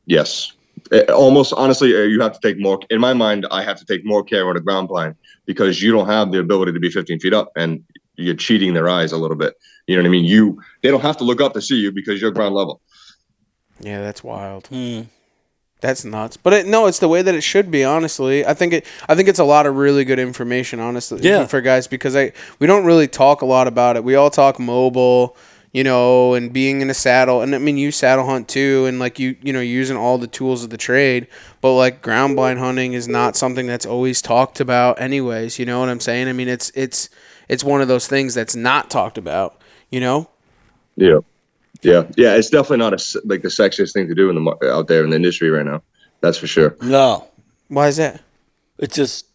Yes. Eh, almost honestly, eh, you have to take more. In my mind, I have to take more care on a ground blind because you don't have the ability to be 15 feet up, and you're cheating their eyes a little bit. You know what I mean? You they don't have to look up to see you because you're ground level. Yeah, that's wild. Hmm. That's nuts. But it, no, it's the way that it should be. Honestly, I think it. I think it's a lot of really good information. Honestly, Yeah. for guys because I we don't really talk a lot about it. We all talk mobile, you know, and being in a saddle. And I mean, you saddle hunt too, and like you, you know, using all the tools of the trade. But like ground blind hunting is not something that's always talked about, anyways. You know what I'm saying? I mean, it's it's it's one of those things that's not talked about. You know? Yeah, yeah, yeah. It's definitely not a s like the sexiest thing to do in the out there in the industry right now. That's for sure. No. Why is that? It's just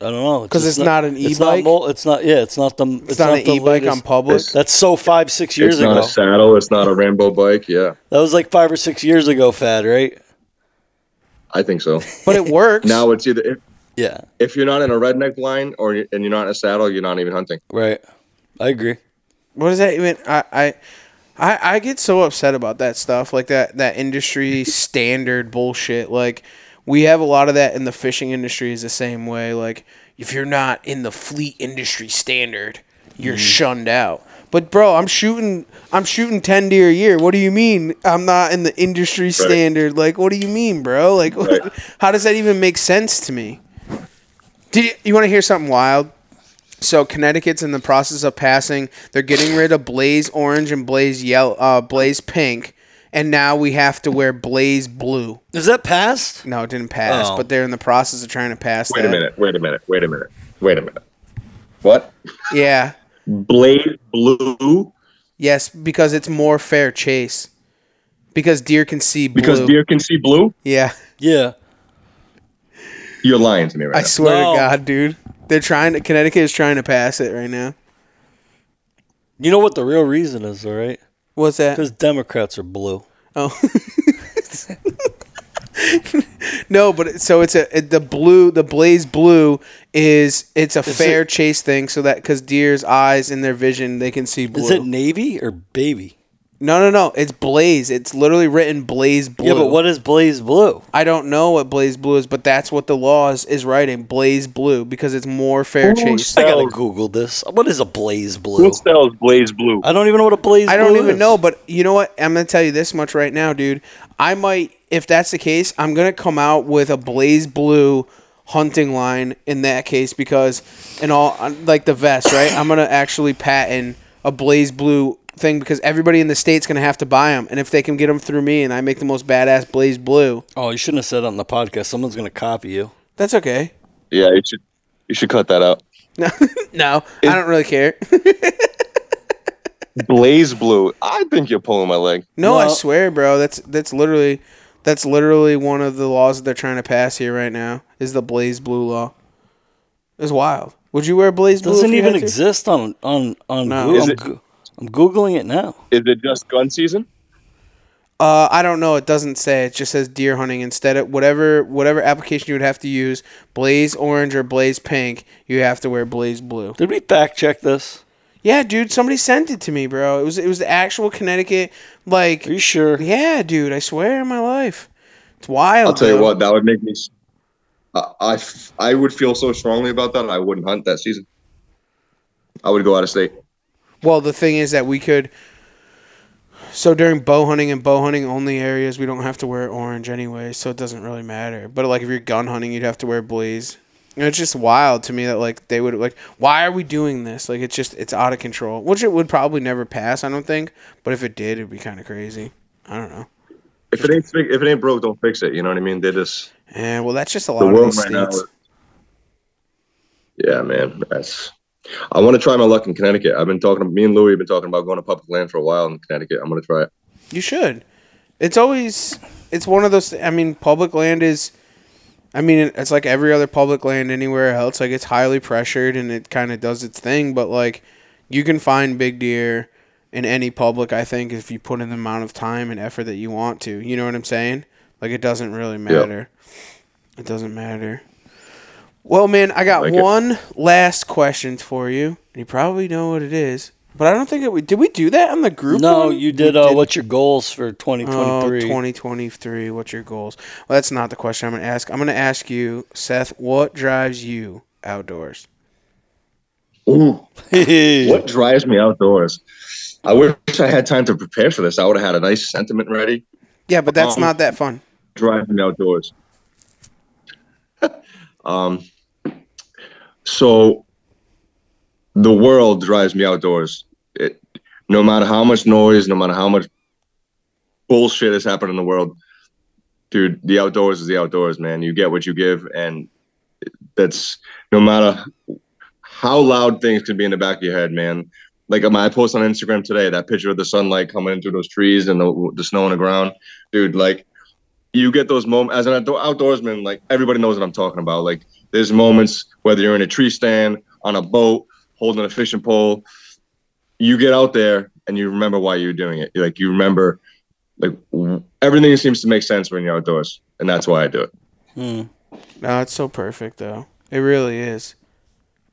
I don't know because it's not an It's not, e-bike? mol- it's not. Yeah. It's not the. It's, It's, not, an e-bike on public. It's- That's so five six years ago. it's not ago. a saddle. It's not a Rambo bike. Yeah, that was like five or six years ago. Fad, right? I think so. but it works. now it's either if, Yeah. if you're not in a redneck blind or you- and you're not in a saddle, you're not even hunting. Right. I agree. What does that even? I, I I I get so upset about that stuff, like that that industry standard bullshit. Like we have a lot of that in the fishing industry is the same way. Like if you're not in the fleet industry standard, you're mm-hmm. shunned out. But bro, I'm shooting I'm shooting 10 deer a year. What do you mean I'm not in the industry standard? Like what do you mean, bro? Like Right. how does that even make sense to me? Did you, you want to hear something wild? So Connecticut's in the process of passing. They're getting rid of Blaze Orange and Blaze Yellow, uh, Blaze Pink, and now we have to wear Blaze Blue. Is that passed? No, it didn't pass, Oh. but they're in the process of trying to pass Wait that. a minute. Wait a minute. Wait a minute. Wait a minute. What? Yeah. blaze blue Yes, because it's more fair chase. Because deer can see blue. because deer can see blue. yeah. Yeah. You're lying to me right now. I now. swear No. to God, dude. They're trying to Connecticut is trying to pass it right now. You know what the real reason is, though, right? What's that? Because Democrats are blue. Oh. no, but it- so it's a it, the blue, the blaze blue is it's a fair it- chase thing, so that because deer's eyes in their vision they can see blue. Is it navy or baby? No, no, no. It's blaze. It's literally written blaze blue. Yeah, but what is blaze blue? I don't know what blaze blue is, but that's what the law is, is writing blaze blue because it's more fair chase. I gotta Google this. What is a blaze blue? Who sells Blaze Blue? I don't even know what a blaze. I don't even is. know, but you know what? I'm gonna tell you this much right now, dude. I might, if that's the case, I'm gonna come out with a blaze blue hunting line in that case because, in all, uh, like the vest, right? I'm gonna actually patent a blaze blue thing because everybody in the state's gonna have to buy them, and if they can get them through me, and I make the most badass blaze blue, Oh, you shouldn't have said it on the podcast. Someone's gonna copy you. that's okay. Yeah, you should you should cut that out. No, no, I don't really care. Blaze Blue. I think you're pulling my leg. No, I swear, bro. That's that's literally that's literally one of the laws that they're trying to pass here right now is the blaze blue law. It's wild. Would you wear blaze blue? Doesn't if you even had to? exist on on on. No. Google. Is I'm, it- go- I'm googling it now. Is it just gun season? Uh, I don't know. It doesn't say. It just says deer hunting. Instead of whatever whatever application you would have to use, blaze orange or blaze pink, you have to wear blaze blue. Did we fact check this? Yeah, dude. Somebody sent it to me, bro. It was it was the actual Connecticut. Like, Are you sure? yeah, dude. I swear on my life, it's wild. I'll tell you what, that would make me. s- I, I f- I would feel so strongly about that. I wouldn't hunt that season. I would go out of state. Well, the thing is that we could. So during bow hunting and bow hunting only areas, we don't have to wear orange anyway, so it doesn't really matter. But like if you're gun hunting, you'd have to wear blaze. And it's just wild to me that like they would like, why are we doing this? Like it's just it's out of control, which it would probably never pass, I don't think. But if it did, it'd be kind of crazy. I don't know. If it ain't if it ain't broke, don't fix it. You know what I mean? They just Yeah, well, that's just a the lot of world these right now. is- Yeah, man. That's. I want to try my luck in Connecticut. I've been talking. Me and Louie have been talking about going to public land for a while in Connecticut. I'm gonna try it. You should. It's always it's one of those. I mean, public land is. I mean, it's like every other public land anywhere else. Like it's highly pressured and it kind of does its thing. But like, you can find big deer in any public. I think if you put in the amount of time and effort that you want to. You know what I'm saying? Like it doesn't really matter. It doesn't matter. Well, man, I got Like it. one last question for you, and you probably know what it is. But I don't think it. We did we do that on the group? No, one? you did. Uh, what's your goals for 2023? Oh, 2023. What's your goals? Well, that's not the question I'm going to ask. I'm going to ask you, Seth, what drives you outdoors? Ooh, what drives me outdoors? I wish I had time to prepare for this. I would have had a nice sentiment ready. Yeah, but that's Um, not that fun. Driving outdoors. um, so the world drives me outdoors. It, no matter how much noise, no matter how much bullshit is happened in the world, dude, the outdoors is the outdoors, man. You get what you give, and that's no matter how loud things can be in the back of your head, man. Like um, I post on Instagram today, that picture of the sunlight coming in through those trees and the, the snow on the ground, dude. Like you get those moments as an outdoorsman. Like everybody knows what I'm talking about. Like there's moments whether you're in a tree stand, on a boat, holding a fishing pole, you get out there and you remember why you're doing it. Like you remember, like everything seems to make sense when you're outdoors, and that's why I do it. Hmm. No, it's so perfect though. It really is.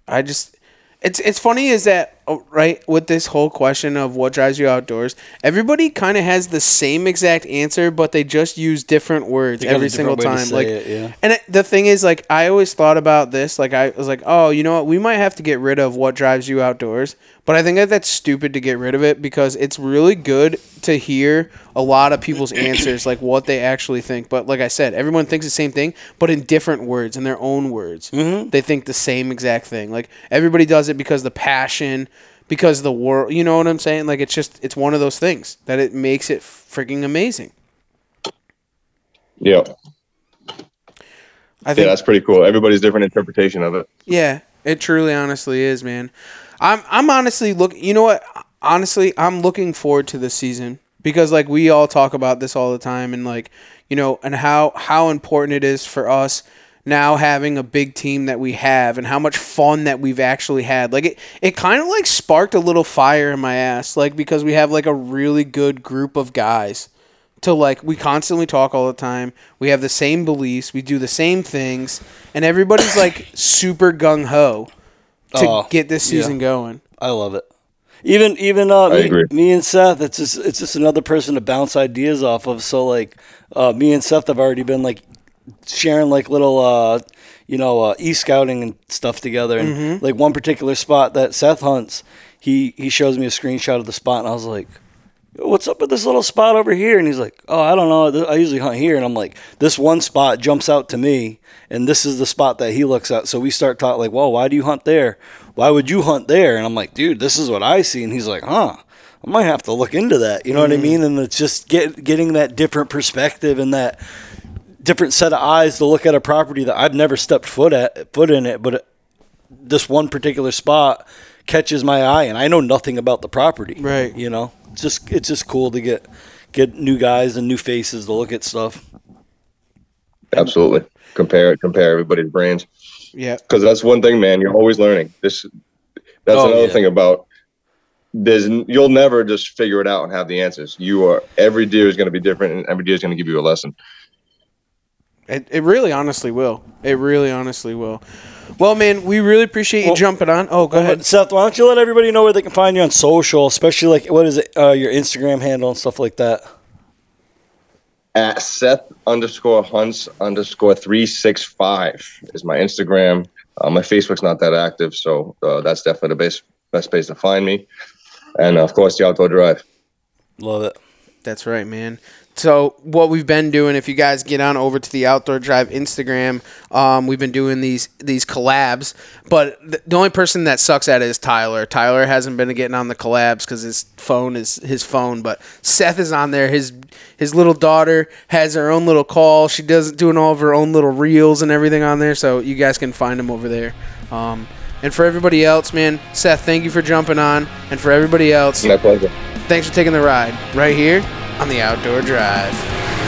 I just it's it's funny is that right with this whole question of what drives you outdoors, everybody kind of has the same exact answer, but they just use different words They got a every single different to time. Like, it, yeah. and it, the thing is, like, I always thought about this. Like, I was like, oh, you know what? We might have to get rid of what drives you outdoors. But I think that that's stupid to get rid of it because it's really good to hear a lot of people's answers, like what they actually think. But like I said, everyone thinks the same thing, but in different words, in their own words. Mm-hmm. They think the same exact thing. Like everybody does it because the passion, because the world. You know what I'm saying? Like it's just it's one of those things that it makes it freaking amazing. Yeah, I think, yeah, that's pretty cool. Everybody's different interpretation of it. Yeah, it truly honestly is, man. I'm I'm honestly look you know what? Honestly, I'm looking forward to this season because like we all talk about this all the time and like, you know, and how how important it is for us now having a big team that we have and how much fun that we've actually had. Like it it kind of like sparked a little fire in my ass like because we have like a really good group of guys to like we constantly talk all the time. We have the same beliefs, we do the same things, and everybody's like super gung ho to Oh, get this yeah. season going. I love it. Even even uh, me, me and Seth, it's just it's just another person to bounce ideas off of. So like, uh, me and Seth have already been like sharing like little uh, you know uh, e scouting and stuff together. And Mm-hmm. like one particular spot that Seth hunts, he he shows me a screenshot of the spot, and I was like. What's up with this little spot over here? And he's like, "Oh, I don't know. I usually hunt here." And I'm like, "This one spot jumps out to me, and this is the spot that he looks at." So we start talking like, "Well, why do you hunt there? Why would you hunt there?" And I'm like, "Dude, this is what I see." And he's like, "Huh." I might have to look into that. You know what I mean? And it's just get getting that different perspective and that different set of eyes to look at a property that I've never stepped foot at foot in it, but it, this one particular spot catches my eye, and I know nothing about the property. Right. You know, it's just it's just cool to get get new guys and new faces to look at stuff. Absolutely. Compare it, compare everybody's brains. Yeah. because that's one thing, man. You're always learning. This that's Oh, another yeah. thing about there's you'll never just figure it out and have the answers. You are every deer is going to be different, and every deer is going to give you a lesson. It, it really honestly will. It really honestly will. Well, man, we really appreciate you Well- jumping on. Oh, go ahead. Seth, why don't you let everybody know where they can find you on social, especially like what is it, uh, your Instagram handle and stuff like that. At Seth underscore Hunts underscore three six five is my Instagram. Uh, my Facebook's not that active, so uh, that's definitely the best best place to find me. And of course, the Outdoor Drive. Love it. That's right, man. So what we've been doing, if you guys get on over to the Outdoor Drive Instagram, um, we've been doing these these collabs. But th- the only person that sucks at it is Tyler. Tyler hasn't been getting on the collabs because his phone is his phone. But Seth is on there. His his little daughter has her own little call. She does doing all of her own little reels and everything on there. So you guys can find him over there. Um, and for everybody else, man, Seth, thank you for jumping on. And for everybody else, My pleasure. thanks for taking the ride right here on the Outdoor Drive.